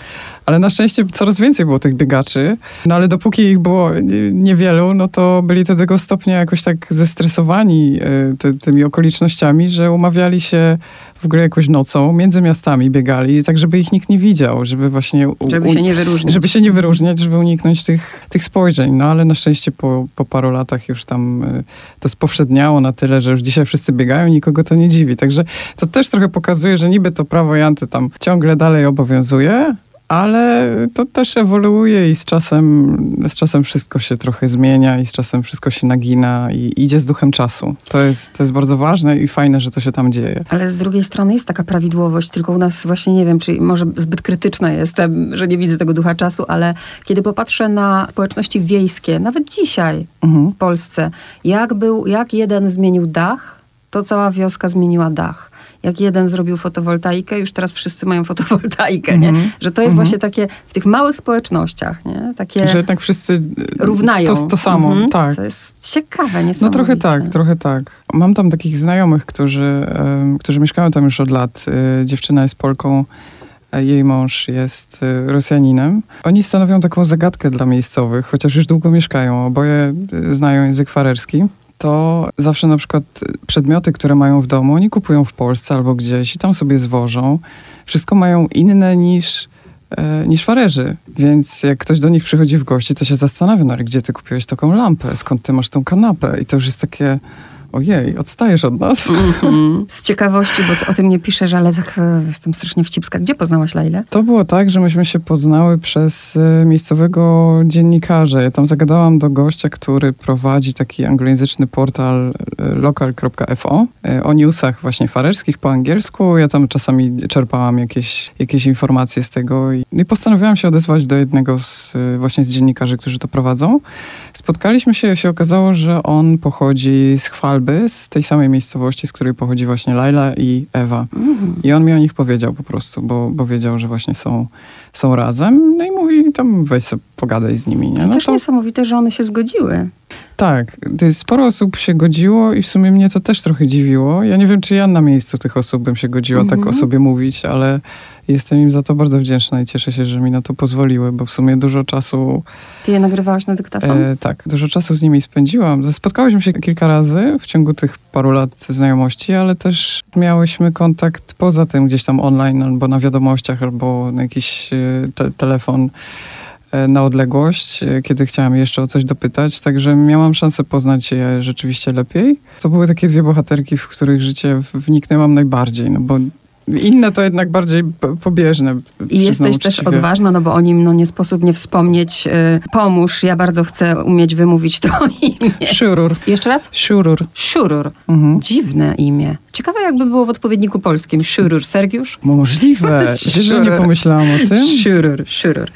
B: Ale na szczęście coraz więcej było tych biegaczy. No ale dopóki ich było niewielu, no to byli do tego stopnia jakoś tak zestresowani e, ty, tymi okolicznościami, że umawiali się w ogóle jakoś nocą, między miastami biegali, tak żeby ich nikt nie widział, żeby właśnie...
A: U, żeby się nie wyróżniać.
B: Żeby się nie wyróżniać, żeby uniknąć tych, tych spojrzeń. No ale na szczęście po, po paru latach już tam y, to spowszedniało na tyle, że już dzisiaj wszyscy biegają, nikogo to nie dziwi. Także to też trochę pokazuje, że niby to prawo Janty tam ciągle dalej obowiązuje, ale to też ewoluuje i z czasem, z czasem wszystko się trochę zmienia i z czasem wszystko się nagina i idzie z duchem czasu. To jest, to jest bardzo ważne i fajne, że to się tam dzieje.
A: Ale z drugiej strony jest taka prawidłowość, tylko u nas właśnie nie wiem, czy może zbyt krytyczna jestem, że nie widzę tego ducha czasu, ale kiedy popatrzę na społeczności wiejskie, nawet dzisiaj mhm. w Polsce, jak był, jak jeden zmienił dach, to cała wioska zmieniła dach jak jeden zrobił fotowoltaikę, już teraz wszyscy mają fotowoltaikę, nie? Mhm. Że to jest mm -hmm. właśnie takie w tych małych społecznościach, nie? Takie
B: że jednak wszyscy
A: e, równają.
B: To, to samo, mm -hmm. tak.
A: To jest ciekawe, niesamowicie.
B: No trochę tak, trochę tak. Mam tam takich znajomych, którzy, którzy mieszkają tam już od lat. Y, dziewczyna jest Polką, jej mąż jest y, Rosjaninem. Oni stanowią taką zagadkę dla miejscowych, chociaż już długo mieszkają. Oboje znają język farerski to zawsze na przykład przedmioty, które mają w domu, oni kupują w Polsce albo gdzieś i tam sobie zwożą. Wszystko mają inne niż, e, niż farerzy. Więc jak ktoś do nich przychodzi w gości, to się zastanawia, no ale gdzie ty kupiłeś taką lampę? Skąd ty masz tą kanapę? I to już jest takie ojej, odstajesz od nas. Mm-hmm.
A: Z ciekawości, bo o tym nie piszesz, ale jestem strasznie wcipska. Gdzie poznałaś Lailę?
B: To było tak, że myśmy się poznały przez e, miejscowego dziennikarza. Ja tam zagadałam do gościa, który prowadzi taki anglojęzyczny portal e, local.fo e, o newsach właśnie farerskich po angielsku. Ja tam czasami czerpałam jakieś, jakieś informacje z tego i, i postanowiłam się odezwać do jednego z właśnie z dziennikarzy, którzy to prowadzą. Spotkaliśmy się, się okazało, że on pochodzi z Chwalby, z tej samej miejscowości, z której pochodzi właśnie Laila i Ewa. Mm. I on mi o nich powiedział po prostu, bo, bo wiedział, że właśnie są, są razem. No i mówi, tam weź sobie pogadaj z nimi. Nie?
A: To
B: no
A: też to... niesamowite, że one się zgodziły.
B: Tak, sporo osób się godziło i w sumie mnie to też trochę dziwiło. Ja nie wiem, czy ja na miejscu tych osób bym się godziła mm -hmm. tak o mhm. sobie mówić, ale Jestem im za to bardzo wdzięczna i cieszę się, że mi na to pozwoliły, bo w sumie dużo czasu...
A: Ty je nagrywałaś na dyktafon? E,
B: tak, dużo czasu z nimi spędziłam. Spotkałyśmy się kilka razy w ciągu tych paru lat znajomości, ale też miałyśmy kontakt poza tym gdzieś tam online, albo na wiadomościach, albo na jakiś e, te telefon na odległość, e, kiedy chciałam jeszcze o coś dopytać, także miałam szansę poznać je rzeczywiście lepiej. To były takie dwie bohaterki, w których życie wniknęłam najbardziej, no bo inne to jednak bardziej pobieżne.
A: I jesteś uczciwie. też odważna, no bo o nim no, nie sposób nie wspomnieć. Y, pomóż, ja bardzo chcę umieć wymówić to imię.
B: Szurur.
A: Jeszcze raz?
B: Szurur.
A: Szurur. Mhm. Dziwne imię. Ciekawe jakby było w odpowiedniku polskim. Szurur. Sergiusz?
B: Możliwe. Wiesz, że nie pomyślałam o tym?
A: Szurur. Szurur.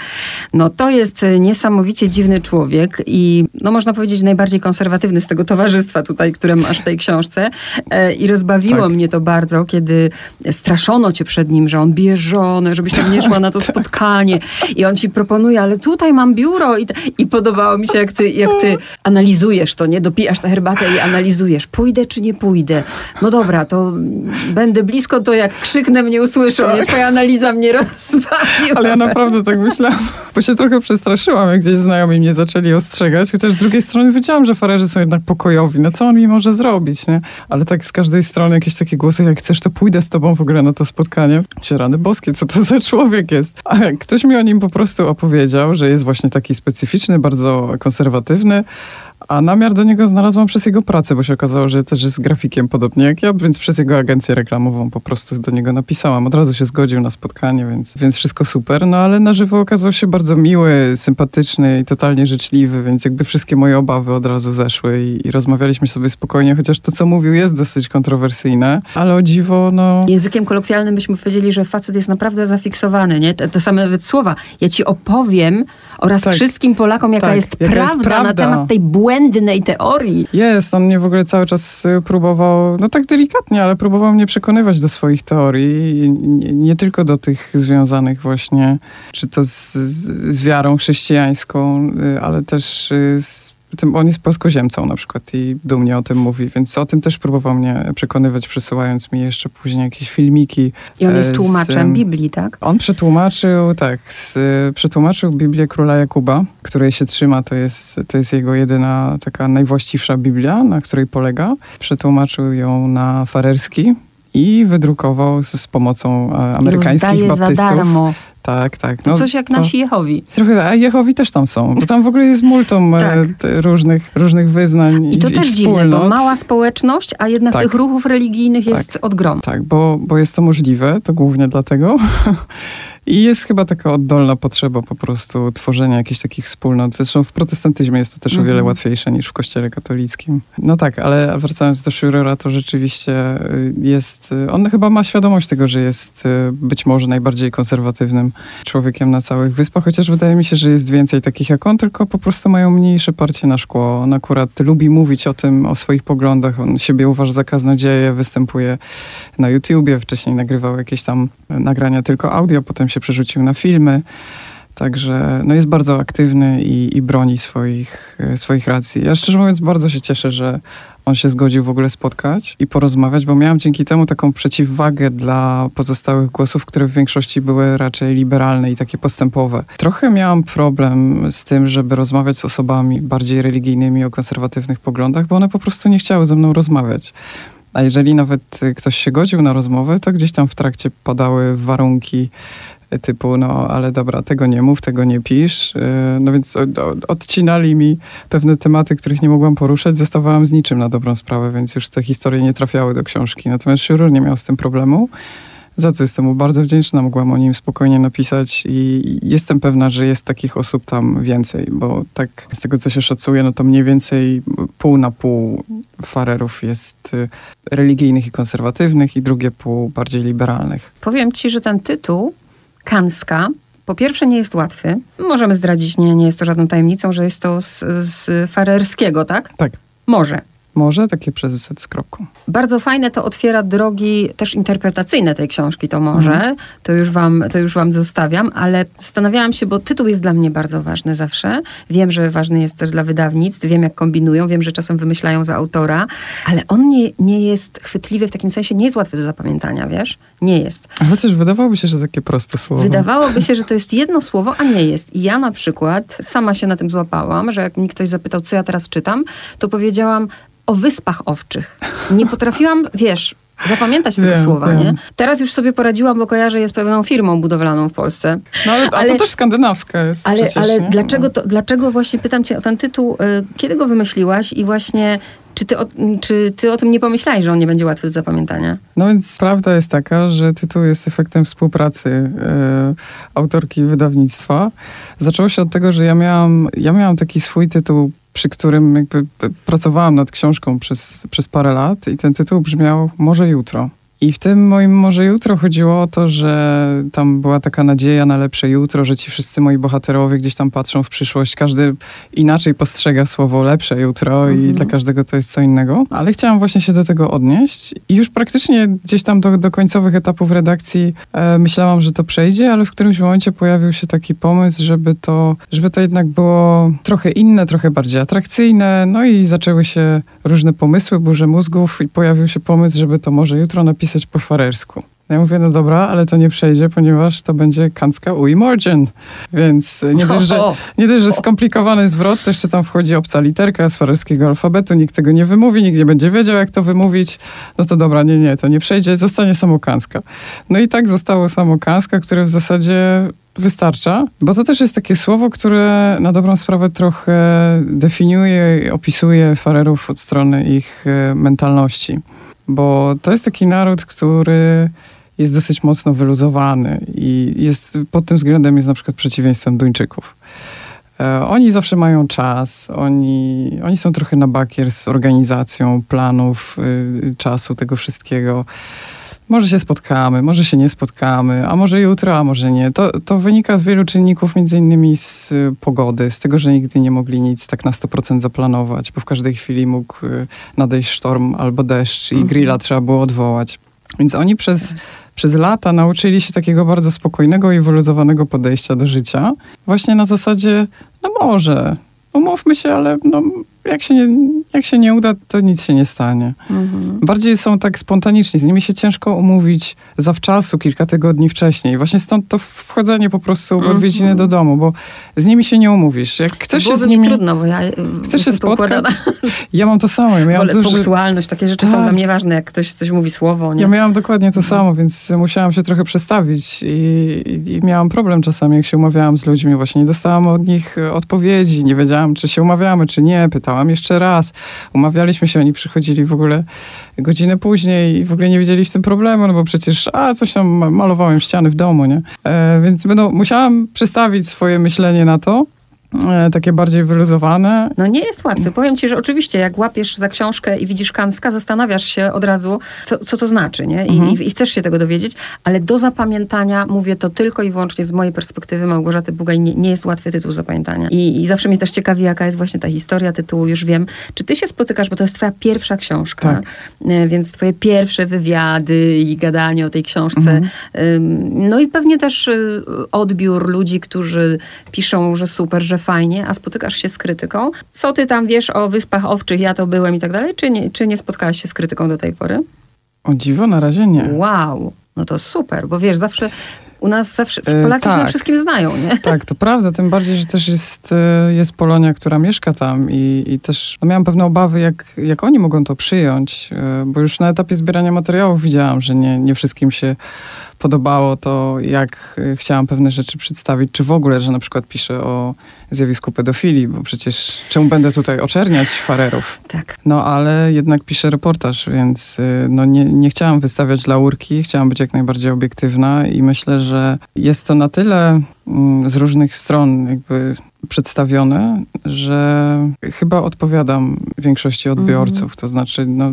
A: No to jest y, niesamowicie dziwny człowiek i no można powiedzieć najbardziej konserwatywny z tego towarzystwa tutaj, które masz w tej książce. E, I rozbawiło tak. mnie to bardzo, kiedy straszył straszono cię przed nim, że on bije żonę, żebyś tam nie szła na to spotkanie i on ci proponuje, ale tutaj mam biuro i, i podobało mi się, jak ty, jak ty analizujesz to, nie? Dopijasz tę herbatę i analizujesz. Pójdę czy nie pójdę? No dobra, to będę blisko, to jak krzyknę mnie usłyszą, tak. nie? Twoja analiza mnie rozbawiła.
B: Ale ja naprawdę tak myślałam, bo się trochę przestraszyłam, jak gdzieś znajomi mnie zaczęli ostrzegać, chociaż z drugiej strony wiedziałam, że farerzy są jednak pokojowi. No co on mi może zrobić, nie? Ale tak z każdej strony jakieś takie głosy, jak chcesz, to pójdę z tobą w ogóle na to spotkanie. Się rany boskie, co to za człowiek jest? A ktoś mi o nim po prostu opowiedział, że jest właśnie taki specyficzny, bardzo konserwatywny, a namiar do niego znalazłam przez jego pracę, bo się okazało, że też jest grafikiem podobnie jak ja, więc przez jego agencję reklamową po prostu do niego napisałam. Od razu się zgodził na spotkanie, więc, więc wszystko super. No ale na żywo okazał się bardzo miły, sympatyczny i totalnie życzliwy, więc jakby wszystkie moje obawy od razu zeszły i, i rozmawialiśmy sobie spokojnie, chociaż to, co mówił, jest dosyć kontrowersyjne, ale o dziwo, no...
A: Językiem kolokwialnym byśmy powiedzieli, że facet jest naprawdę zafiksowany, nie? Te, te same nawet słowa. Ja ci opowiem oraz tak. wszystkim Polakom, jaka, tak. jest, jaka prawda jest prawda na temat tej błędnej błędnej teorii.
B: Jest, on mnie w ogóle cały czas y, próbował, no tak delikatnie, ale próbował mnie przekonywać do swoich teorii. Nie, nie tylko do tych związanych właśnie, czy to z, z, wiarą chrześcijańską, y, ale też y, z tym, on jest polskoziemcą na przykład i dumnie o tym mówi, więc o tym też próbował mnie przekonywać, przesyłając mi jeszcze później jakieś filmiki.
A: I on jest z, tłumaczem Biblii, tak?
B: On przetłumaczył, tak, z, przetłumaczył Biblię Króla Jakuba, której się trzyma, to jest, to jest jego jedyna taka najwłaściwsza Biblia, na której polega. Przetłumaczył ją na farerski, i wydrukował z, z pomocą e, amerykańskich baptystów.
A: za darmo.
B: Tak, tak.
A: No, coś jak to, nasi Jehowi.
B: Trochę, a Jehowi też tam są. Bo tam w ogóle jest multum e, tak. różnych, różnych wyznań
A: i to
B: i,
A: też
B: i
A: dziwne, bo mała społeczność, a jednak
B: tak.
A: tych ruchów religijnych jest tak. od grom.
B: Tak, bo, bo jest to możliwe, to głównie dlatego. I jest chyba taka oddolna potrzeba po prostu tworzenia jakichś takich wspólnot. Zresztą w protestantyzmie jest to też o wiele
A: Mhm.
B: łatwiejsze niż w kościele katolickim. No tak, ale wracając do Schurera, to rzeczywiście y, jest... y, On chyba ma świadomość tego, że jest y, być może najbardziej konserwatywnym człowiekiem na całych wyspach, chociaż wydaje mi się, że jest więcej takich jak on, tylko po prostu mają mniejsze parcie na szkło. On akurat lubi mówić o tym, o swoich poglądach. On siebie uważa za kaznodzieję, występuje na YouTubie, wcześniej nagrywał jakieś tam nagrania tylko audio, potem się przerzucił na filmy. Także no jest bardzo aktywny i, i broni swoich, e, swoich racji. Ja szczerze mówiąc bardzo się cieszę, że on się zgodził w ogóle spotkać i porozmawiać, bo miałam dzięki temu taką przeciwwagę dla pozostałych głosów, które w większości były raczej liberalne i takie postępowe. Trochę miałam problem z tym, żeby rozmawiać z osobami bardziej religijnymi o konserwatywnych poglądach, bo one po prostu nie chciały ze mną rozmawiać. A jeżeli nawet y, ktoś się godził na rozmowę, to gdzieś tam w trakcie padały warunki typu, no ale dobra, tego nie mów, tego nie pisz. Y, No więc od- od- odcinali mi pewne tematy, których nie mogłam poruszać. Zostawałam z niczym na dobrą sprawę, więc już te historie nie trafiały do książki. Natomiast Szurur nie miał z tym problemu. Za co jestem mu bardzo wdzięczna, mogłam o nim spokojnie napisać i jestem pewna, że jest takich osób tam więcej, bo tak z tego, co się szacuje, no to mniej więcej pół na pół farerów jest y, religijnych i konserwatywnych i drugie pół bardziej liberalnych.
A: Powiem ci, że ten tytuł, Kanska, po pierwsze nie jest łatwy. Możemy zdradzić, nie, nie jest to żadną tajemnicą, że jest to z, z farerskiego, tak?
B: Tak.
A: Może.
B: Może takie przez Z kropką.
A: Bardzo fajne to otwiera drogi też interpretacyjne tej książki, to może.
B: Mhm.
A: To, już wam, to już wam zostawiam, ale zastanawiałam się, bo tytuł jest dla mnie bardzo ważny zawsze. Wiem, że ważny jest też dla wydawnictw, wiem jak kombinują, wiem, że czasem wymyślają za autora, ale on nie, nie jest chwytliwy w takim sensie, nie jest łatwy do zapamiętania, wiesz? Nie jest.
B: A chociaż wydawałoby się, że takie proste słowo.
A: Wydawałoby się, że to jest jedno słowo, a nie jest. I ja na przykład sama się na tym złapałam, że jak mi ktoś zapytał, co ja teraz czytam, to powiedziałam o wyspach owczych. Nie potrafiłam, wiesz, zapamiętać tego
B: Wiem,
A: słowa,
B: wiem.
A: nie? Teraz już sobie poradziłam, bo kojarzę je z pewną firmą budowlaną w Polsce.
B: No ale, a
A: Ale-
B: to też skandynawska jest
A: Ale,
B: przecież,
A: ale
B: nie?
A: dlaczego, to, dlaczego właśnie pytam cię o ten tytuł, y, kiedy go wymyśliłaś i właśnie czy ty, o, czy ty o tym nie pomyślałeś, że on nie będzie łatwy do zapamiętania?
B: No więc prawda jest taka, że tytuł jest efektem współpracy e, autorki wydawnictwa. Zaczęło się od tego, że ja miałam, ja miałam taki swój tytuł, przy którym jakby p- pracowałam nad książką przez, przez parę lat i ten tytuł brzmiał Może jutro. I w tym moim może jutro chodziło o to, że tam była taka nadzieja na lepsze jutro, że ci wszyscy moi bohaterowie gdzieś tam patrzą w przyszłość. Każdy inaczej postrzega słowo lepsze jutro i
A: Mhm.
B: dla każdego to jest co innego. Ale chciałam właśnie się do tego odnieść i już praktycznie gdzieś tam do, do końcowych etapów redakcji e, myślałam, że to przejdzie, ale w którymś momencie pojawił się taki pomysł, żeby to, żeby to jednak było trochę inne, trochę bardziej atrakcyjne. No i zaczęły się różne pomysły, burze mózgów i pojawił się pomysł, żeby to może jutro napisać po farersku. Ja mówię, no dobra, ale to nie przejdzie, ponieważ to będzie Kanska Ui Morgen. Więc nie dość, że, nie dość, że skomplikowany zwrot, to jeszcze tam wchodzi obca literka z farerskiego alfabetu, nikt tego nie wymówi, nikt nie będzie wiedział, jak to wymówić. No to dobra, nie, nie, to nie przejdzie, zostanie samo Kanska. No i tak zostało samo Kanska, które w zasadzie wystarcza, bo to też jest takie słowo, które na dobrą sprawę trochę definiuje i opisuje farerów od strony ich e, mentalności. Bo to jest taki naród, który jest dosyć mocno wyluzowany i jest pod tym względem jest na przykład przeciwieństwem Duńczyków. E, Oni zawsze mają czas, oni, oni są trochę na bakier z organizacją planów, y, czasu, tego wszystkiego. Może się spotkamy, może się nie spotkamy, a może jutro, a może nie. To, to wynika z wielu czynników, między innymi z y, pogody, z tego, że nigdy nie mogli nic tak na 100% zaplanować, bo w każdej chwili mógł y, nadejść sztorm albo deszcz i
A: Mhm.
B: grilla trzeba było odwołać. Więc oni przez, przez lata nauczyli się takiego bardzo spokojnego i wyluzowanego podejścia do życia. Właśnie na zasadzie, no może, umówmy się, ale no, jak, się nie, jak się nie uda, to nic się nie stanie.
A: Mhm.
B: Bardziej są tak spontaniczni, z nimi się ciężko umówić zawczasu, kilka tygodni wcześniej. Właśnie stąd to wchodzenie po prostu w
A: Mhm.
B: odwiedziny do domu, bo z nimi się nie umówisz. Jak chcesz się z nimi...
A: mi trudno, bo ja y,
B: Chcesz się spotkać? Ja mam to samo. Ja
A: Wolę
B: duży...
A: punktualność, takie rzeczy są
B: Tak.
A: dla mnie ważne, jak ktoś coś mówi słowo, nie?
B: Ja miałam dokładnie to samo, więc musiałam się trochę przestawić i, i, i miałam problem czasami, jak się umawiałam z ludźmi. Właśnie nie dostałam od nich odpowiedzi, nie wiedziałam, czy się umawiamy, czy nie. Pytałam spotkałam jeszcze raz. Umawialiśmy się, oni przychodzili w ogóle godzinę później i w ogóle nie widzieli w tym problemu, no bo przecież, a coś tam malowałem ściany w domu, nie? E, więc musiałam przestawić swoje myślenie na to, takie bardziej wyluzowane.
A: No nie jest łatwe. Powiem ci, że oczywiście jak łapiesz za książkę i widzisz Kanska, zastanawiasz się od razu, co, co to znaczy, nie? I,
B: Mhm.
A: i, chcesz się tego dowiedzieć, ale do zapamiętania, mówię to tylko i wyłącznie z mojej perspektywy Małgorzaty Bugaj, nie, nie jest łatwy tytuł zapamiętania. I, I zawsze mnie też ciekawi, jaka jest właśnie ta historia tytułu, już wiem. Czy ty się spotykasz, bo to jest twoja pierwsza książka,
B: Tak.
A: e, więc twoje pierwsze wywiady i gadanie o tej książce.
B: Mhm.
A: No i pewnie też y, odbiór ludzi, którzy piszą, że super, że fajnie, a spotykasz się z krytyką. Co ty tam wiesz o Wyspach Owczych, ja to byłem i tak dalej, czy nie, czy nie spotkałaś się z krytyką do tej pory?
B: O dziwo, na razie nie.
A: Wow, no to super, bo wiesz, zawsze u nas zawsze,
B: E,
A: Polacy się na
B: tak.
A: wszystkim znają, nie?
B: Tak, to prawda, tym bardziej, że też jest, e, jest Polonia, która mieszka tam i, i też no, miałam pewne obawy, jak, jak oni mogą to przyjąć, e, bo już na etapie zbierania materiałów widziałam, że nie, nie wszystkim się podobało to, jak e, chciałam pewne rzeczy przedstawić, czy w ogóle, że na przykład piszę o zjawisku pedofilii, bo przecież czemu będę tutaj oczerniać farerów?
A: Tak.
B: No ale jednak piszę reportaż, więc y, no, nie, nie chciałam wystawiać laurki, chciałam być jak najbardziej obiektywna i myślę, że jest to na tyle mm, z różnych stron jakby przedstawione, że chyba odpowiadam większości odbiorców. To znaczy, no,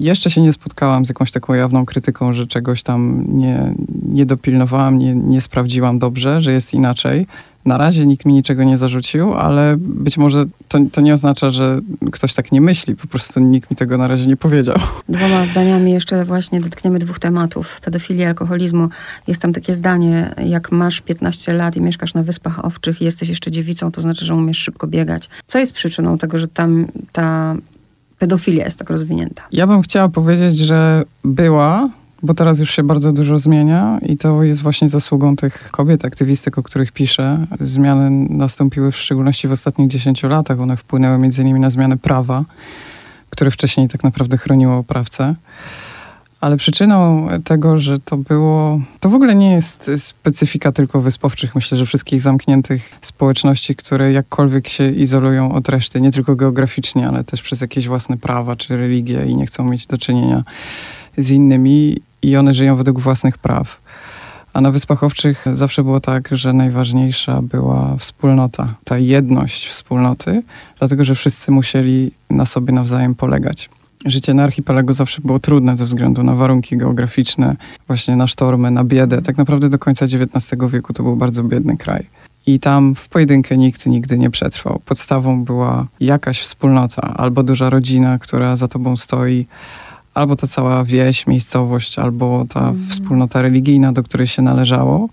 B: jeszcze się nie spotkałam z jakąś taką jawną krytyką, że czegoś tam nie, nie dopilnowałam, nie, nie sprawdziłam dobrze, że jest inaczej. Na razie nikt mi niczego nie zarzucił, ale być może to, to nie oznacza, że ktoś tak nie myśli. Po prostu nikt mi tego na razie nie powiedział.
A: Dwoma zdaniami jeszcze właśnie dotkniemy dwóch tematów. Pedofilii, alkoholizmu. Jest tam takie zdanie, jak masz 15 lat i mieszkasz na Wyspach Owczych i jesteś jeszcze dziewicą, to znaczy, że umiesz szybko biegać. Co jest przyczyną tego, że tam ta pedofilia jest tak rozwinięta?
B: Ja bym chciała powiedzieć, że była, bo teraz już się bardzo dużo zmienia i to jest właśnie zasługą tych kobiet, aktywistek, o których piszę. Zmiany nastąpiły w szczególności w ostatnich 10 latach. One wpłynęły między innymi na zmianę prawa, które wcześniej tak naprawdę chroniło oprawcę. Ale przyczyną tego, że to było. To w ogóle nie jest specyfika tylko wyspowczych. Myślę, że wszystkich zamkniętych społeczności, które jakkolwiek się izolują od reszty, nie tylko geograficznie, ale też przez jakieś własne prawa czy religie i nie chcą mieć do czynienia z innymi i one żyją według własnych praw. A na Wyspach Owczych zawsze było tak, że najważniejsza była wspólnota, ta jedność wspólnoty, dlatego że wszyscy musieli na sobie nawzajem polegać. Życie na archipelagu zawsze było trudne ze względu na warunki geograficzne, właśnie na sztormy, na biedę. Tak naprawdę do końca XIX wieku to był bardzo biedny kraj. I tam w pojedynkę nikt nigdy nie przetrwał. Podstawą była jakaś wspólnota, albo duża rodzina, która za tobą stoi, albo ta cała wieś, miejscowość, albo ta wspólnota religijna, do której się należało.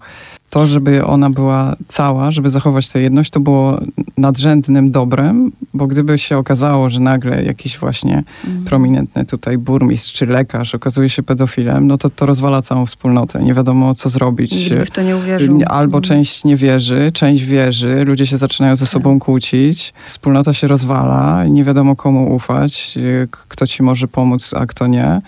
B: To, żeby ona była cała, żeby zachować tę jedność, to było nadrzędnym dobrem, bo gdyby się okazało, że nagle jakiś właśnie prominentny tutaj burmistrz czy lekarz okazuje się pedofilem, no to to rozwala całą wspólnotę. Nie wiadomo, co zrobić.
A: Nikt w to nie uwierzył.
B: Albo
A: Mhm.
B: część nie wierzy, część wierzy, ludzie się zaczynają ze sobą kłócić, wspólnota się rozwala, nie wiadomo komu ufać, y, kto ci może pomóc, a kto nie.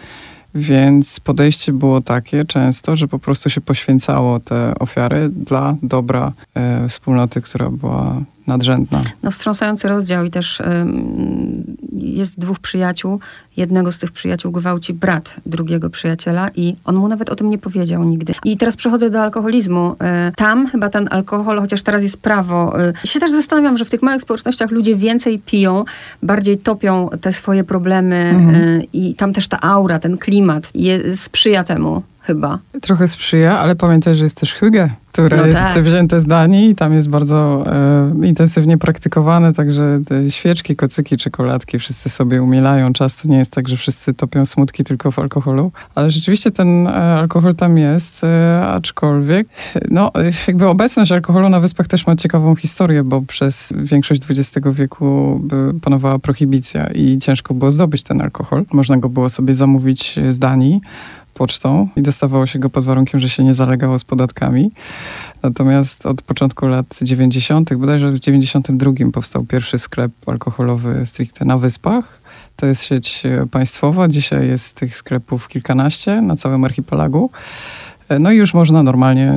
B: Więc podejście było takie często, że po prostu się poświęcało te ofiary dla dobra e, wspólnoty, która była nadrzędna.
A: No wstrząsający rozdział i też ym, jest dwóch przyjaciół. Jednego z tych przyjaciół gwałci brat drugiego przyjaciela i on mu nawet o tym nie powiedział nigdy. I teraz przechodzę do alkoholizmu. Y, Tam chyba ten alkohol, chociaż teraz jest prawo. y, się też zastanawiam, że w tych małych społecznościach ludzie więcej piją, bardziej topią te swoje problemy
B: Mhm.
A: y, i tam też ta aura, ten klimat je, sprzyja temu chyba.
B: Trochę sprzyja, ale pamiętaj, że jest też hygge, które
A: No
B: jest
A: tak.
B: wzięte z Danii i tam jest bardzo e, intensywnie praktykowane, także te świeczki, kocyki, czekoladki wszyscy sobie umielają. Często nie jest tak, że wszyscy topią smutki tylko w alkoholu, ale rzeczywiście ten e, alkohol tam jest, e, aczkolwiek no, jakby obecność alkoholu na wyspach też ma ciekawą historię, bo przez większość XX wieku panowała prohibicja i ciężko było zdobyć ten alkohol. Można go było sobie zamówić z Danii pocztą i dostawało się go pod warunkiem, że się nie zalegało z podatkami. Natomiast od początku lat 90., bodajże w 92 powstał pierwszy sklep alkoholowy stricte na Wyspach. To jest sieć państwowa. Dzisiaj jest tych sklepów kilkanaście na całym archipelagu. No i już można normalnie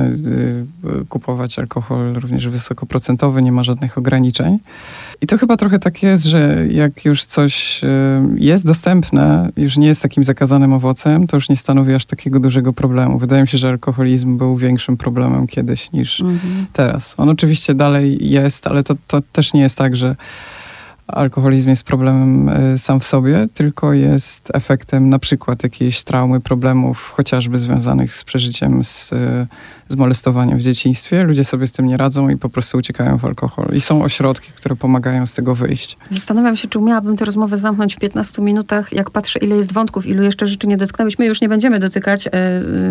B: y, kupować alkohol również wysokoprocentowy, nie ma żadnych ograniczeń. I to chyba trochę tak jest, że jak już coś y, jest dostępne, już nie jest takim zakazanym owocem, to już nie stanowi aż takiego dużego problemu. Wydaje mi się, że alkoholizm był większym problemem kiedyś niż mhm. teraz. On oczywiście dalej jest, ale to, to też nie jest tak, że alkoholizm jest problemem e, sam w sobie, tylko jest efektem na przykład jakiejś traumy, problemów, chociażby związanych z przeżyciem, z, e, z molestowaniem w dzieciństwie. Ludzie sobie z tym nie radzą i po prostu uciekają w alkohol. I są ośrodki, które pomagają z tego wyjść.
A: Zastanawiam się, czy umiałabym tę rozmowę zamknąć w 15 minutach, jak patrzę, ile jest wątków, ilu jeszcze rzeczy nie dotknęłyśmy. Już nie będziemy dotykać. E,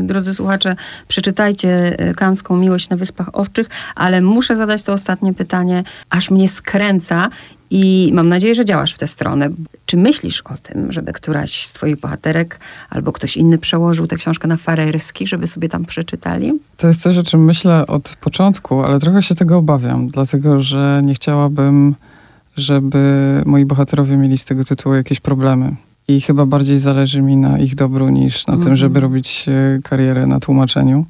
A: drodzy słuchacze, przeczytajcie Kanską Miłość na Wyspach Owczych, ale muszę zadać to ostatnie pytanie, aż mnie skręca i mam nadzieję, że działasz w tę stronę. Czy myślisz o tym, żeby któraś z twoich bohaterek albo ktoś inny przełożył tę książkę na farerski, żeby sobie tam przeczytali?
B: To jest coś, o czym myślę od początku, ale trochę się tego obawiam, dlatego że nie chciałabym, żeby moi bohaterowie mieli z tego tytułu jakieś problemy. I chyba bardziej zależy mi na ich dobru niż na mm tym, żeby mhm. robić e, karierę na tłumaczeniu.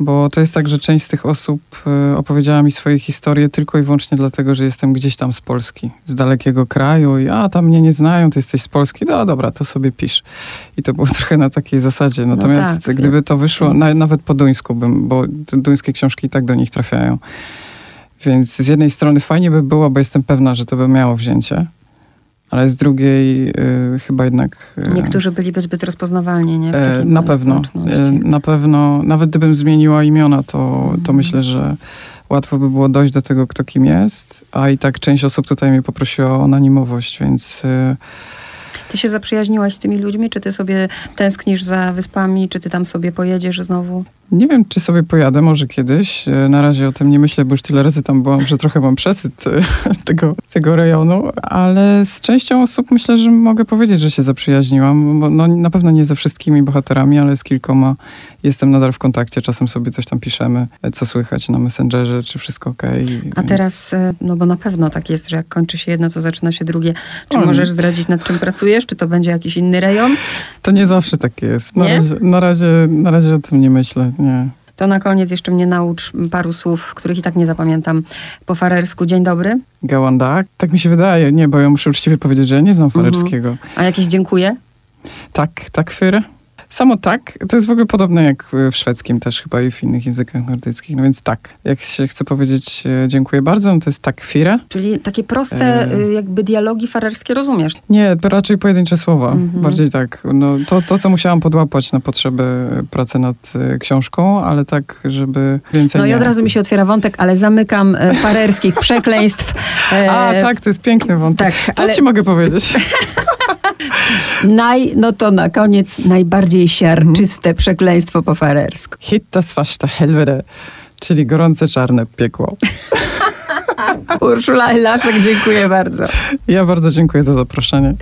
B: Bo to jest tak, że część z tych osób e, opowiedziała mi swoje historie tylko i wyłącznie dlatego, że jestem gdzieś tam z Polski, z dalekiego kraju i a, tam mnie nie znają, ty jesteś z Polski, no dobra, to sobie pisz. I to było trochę na takiej zasadzie. No Natomiast no tak, gdyby to wyszło, na, nawet po duńsku bym, bo duńskie książki i tak do nich trafiają. Więc z jednej strony fajnie by było, bo jestem pewna, że to by miało wzięcie. Ale z drugiej y, chyba jednak...
A: Y, Niektórzy byliby zbyt rozpoznawalni, nie? W
B: e, na pewno. Y, na pewno. Nawet gdybym zmieniła imiona, to, to mhm. myślę, że łatwo by było dojść do tego, kto kim jest. A i tak część osób tutaj mnie poprosiła o anonimowość, więc... Y,
A: ty się zaprzyjaźniłaś z tymi ludźmi? Czy ty sobie tęsknisz za wyspami? Czy ty tam sobie pojedziesz znowu?
B: Nie wiem, czy sobie pojadę, może kiedyś. E, na razie o tym nie myślę, bo już tyle razy tam byłam, że trochę mam przesyt e, tego, tego rejonu, ale z częścią osób myślę, że mogę powiedzieć, że się zaprzyjaźniłam. No, na pewno nie ze wszystkimi bohaterami, ale z kilkoma jestem nadal w kontakcie. Czasem sobie coś tam piszemy, e, co słychać na Messengerze, czy wszystko ok.
A: A teraz, no bo na pewno tak jest, że jak kończy się jedno, to zaczyna się drugie. Czy możesz zdradzić, nad czym pracujesz? Czy to będzie jakiś inny rejon?
B: To nie zawsze tak jest. Na, Razie, na, razie, na razie o tym nie myślę nie.
A: To na koniec jeszcze mnie naucz paru słów, których i tak nie zapamiętam po farersku. Dzień dobry.
B: Gałanda? Tak mi się wydaje. Nie, bo ja muszę uczciwie powiedzieć, że ja nie znam mhm. farerskiego.
A: A jakieś dziękuję?
B: Tak, tak, fyr. Samo tak, to jest w ogóle podobne jak w szwedzkim też chyba i w innych językach nordyckich. No więc tak, jak się chce powiedzieć e, dziękuję bardzo, no to jest tak fire.
A: Czyli takie proste e... jakby dialogi farerskie rozumiesz?
B: Nie, raczej pojedyncze słowa. Mhm. Bardziej tak. No, to, to, co musiałam podłapać na potrzeby pracy nad e, książką, ale tak, żeby więcej
A: No i od razu mi się otwiera wątek, ale zamykam e, farerskich przekleństw.
B: A, tak, to jest piękny wątek. Tak, to ale... ci mogę powiedzieć.
A: Naj, no to na koniec najbardziej siarczyste przekleństwo po farersku.
B: Hitta swaszta helvere, czyli gorące czarne piekło.
A: Urszula Elaszek, dziękuję bardzo.
B: Ja bardzo dziękuję za zaproszenie.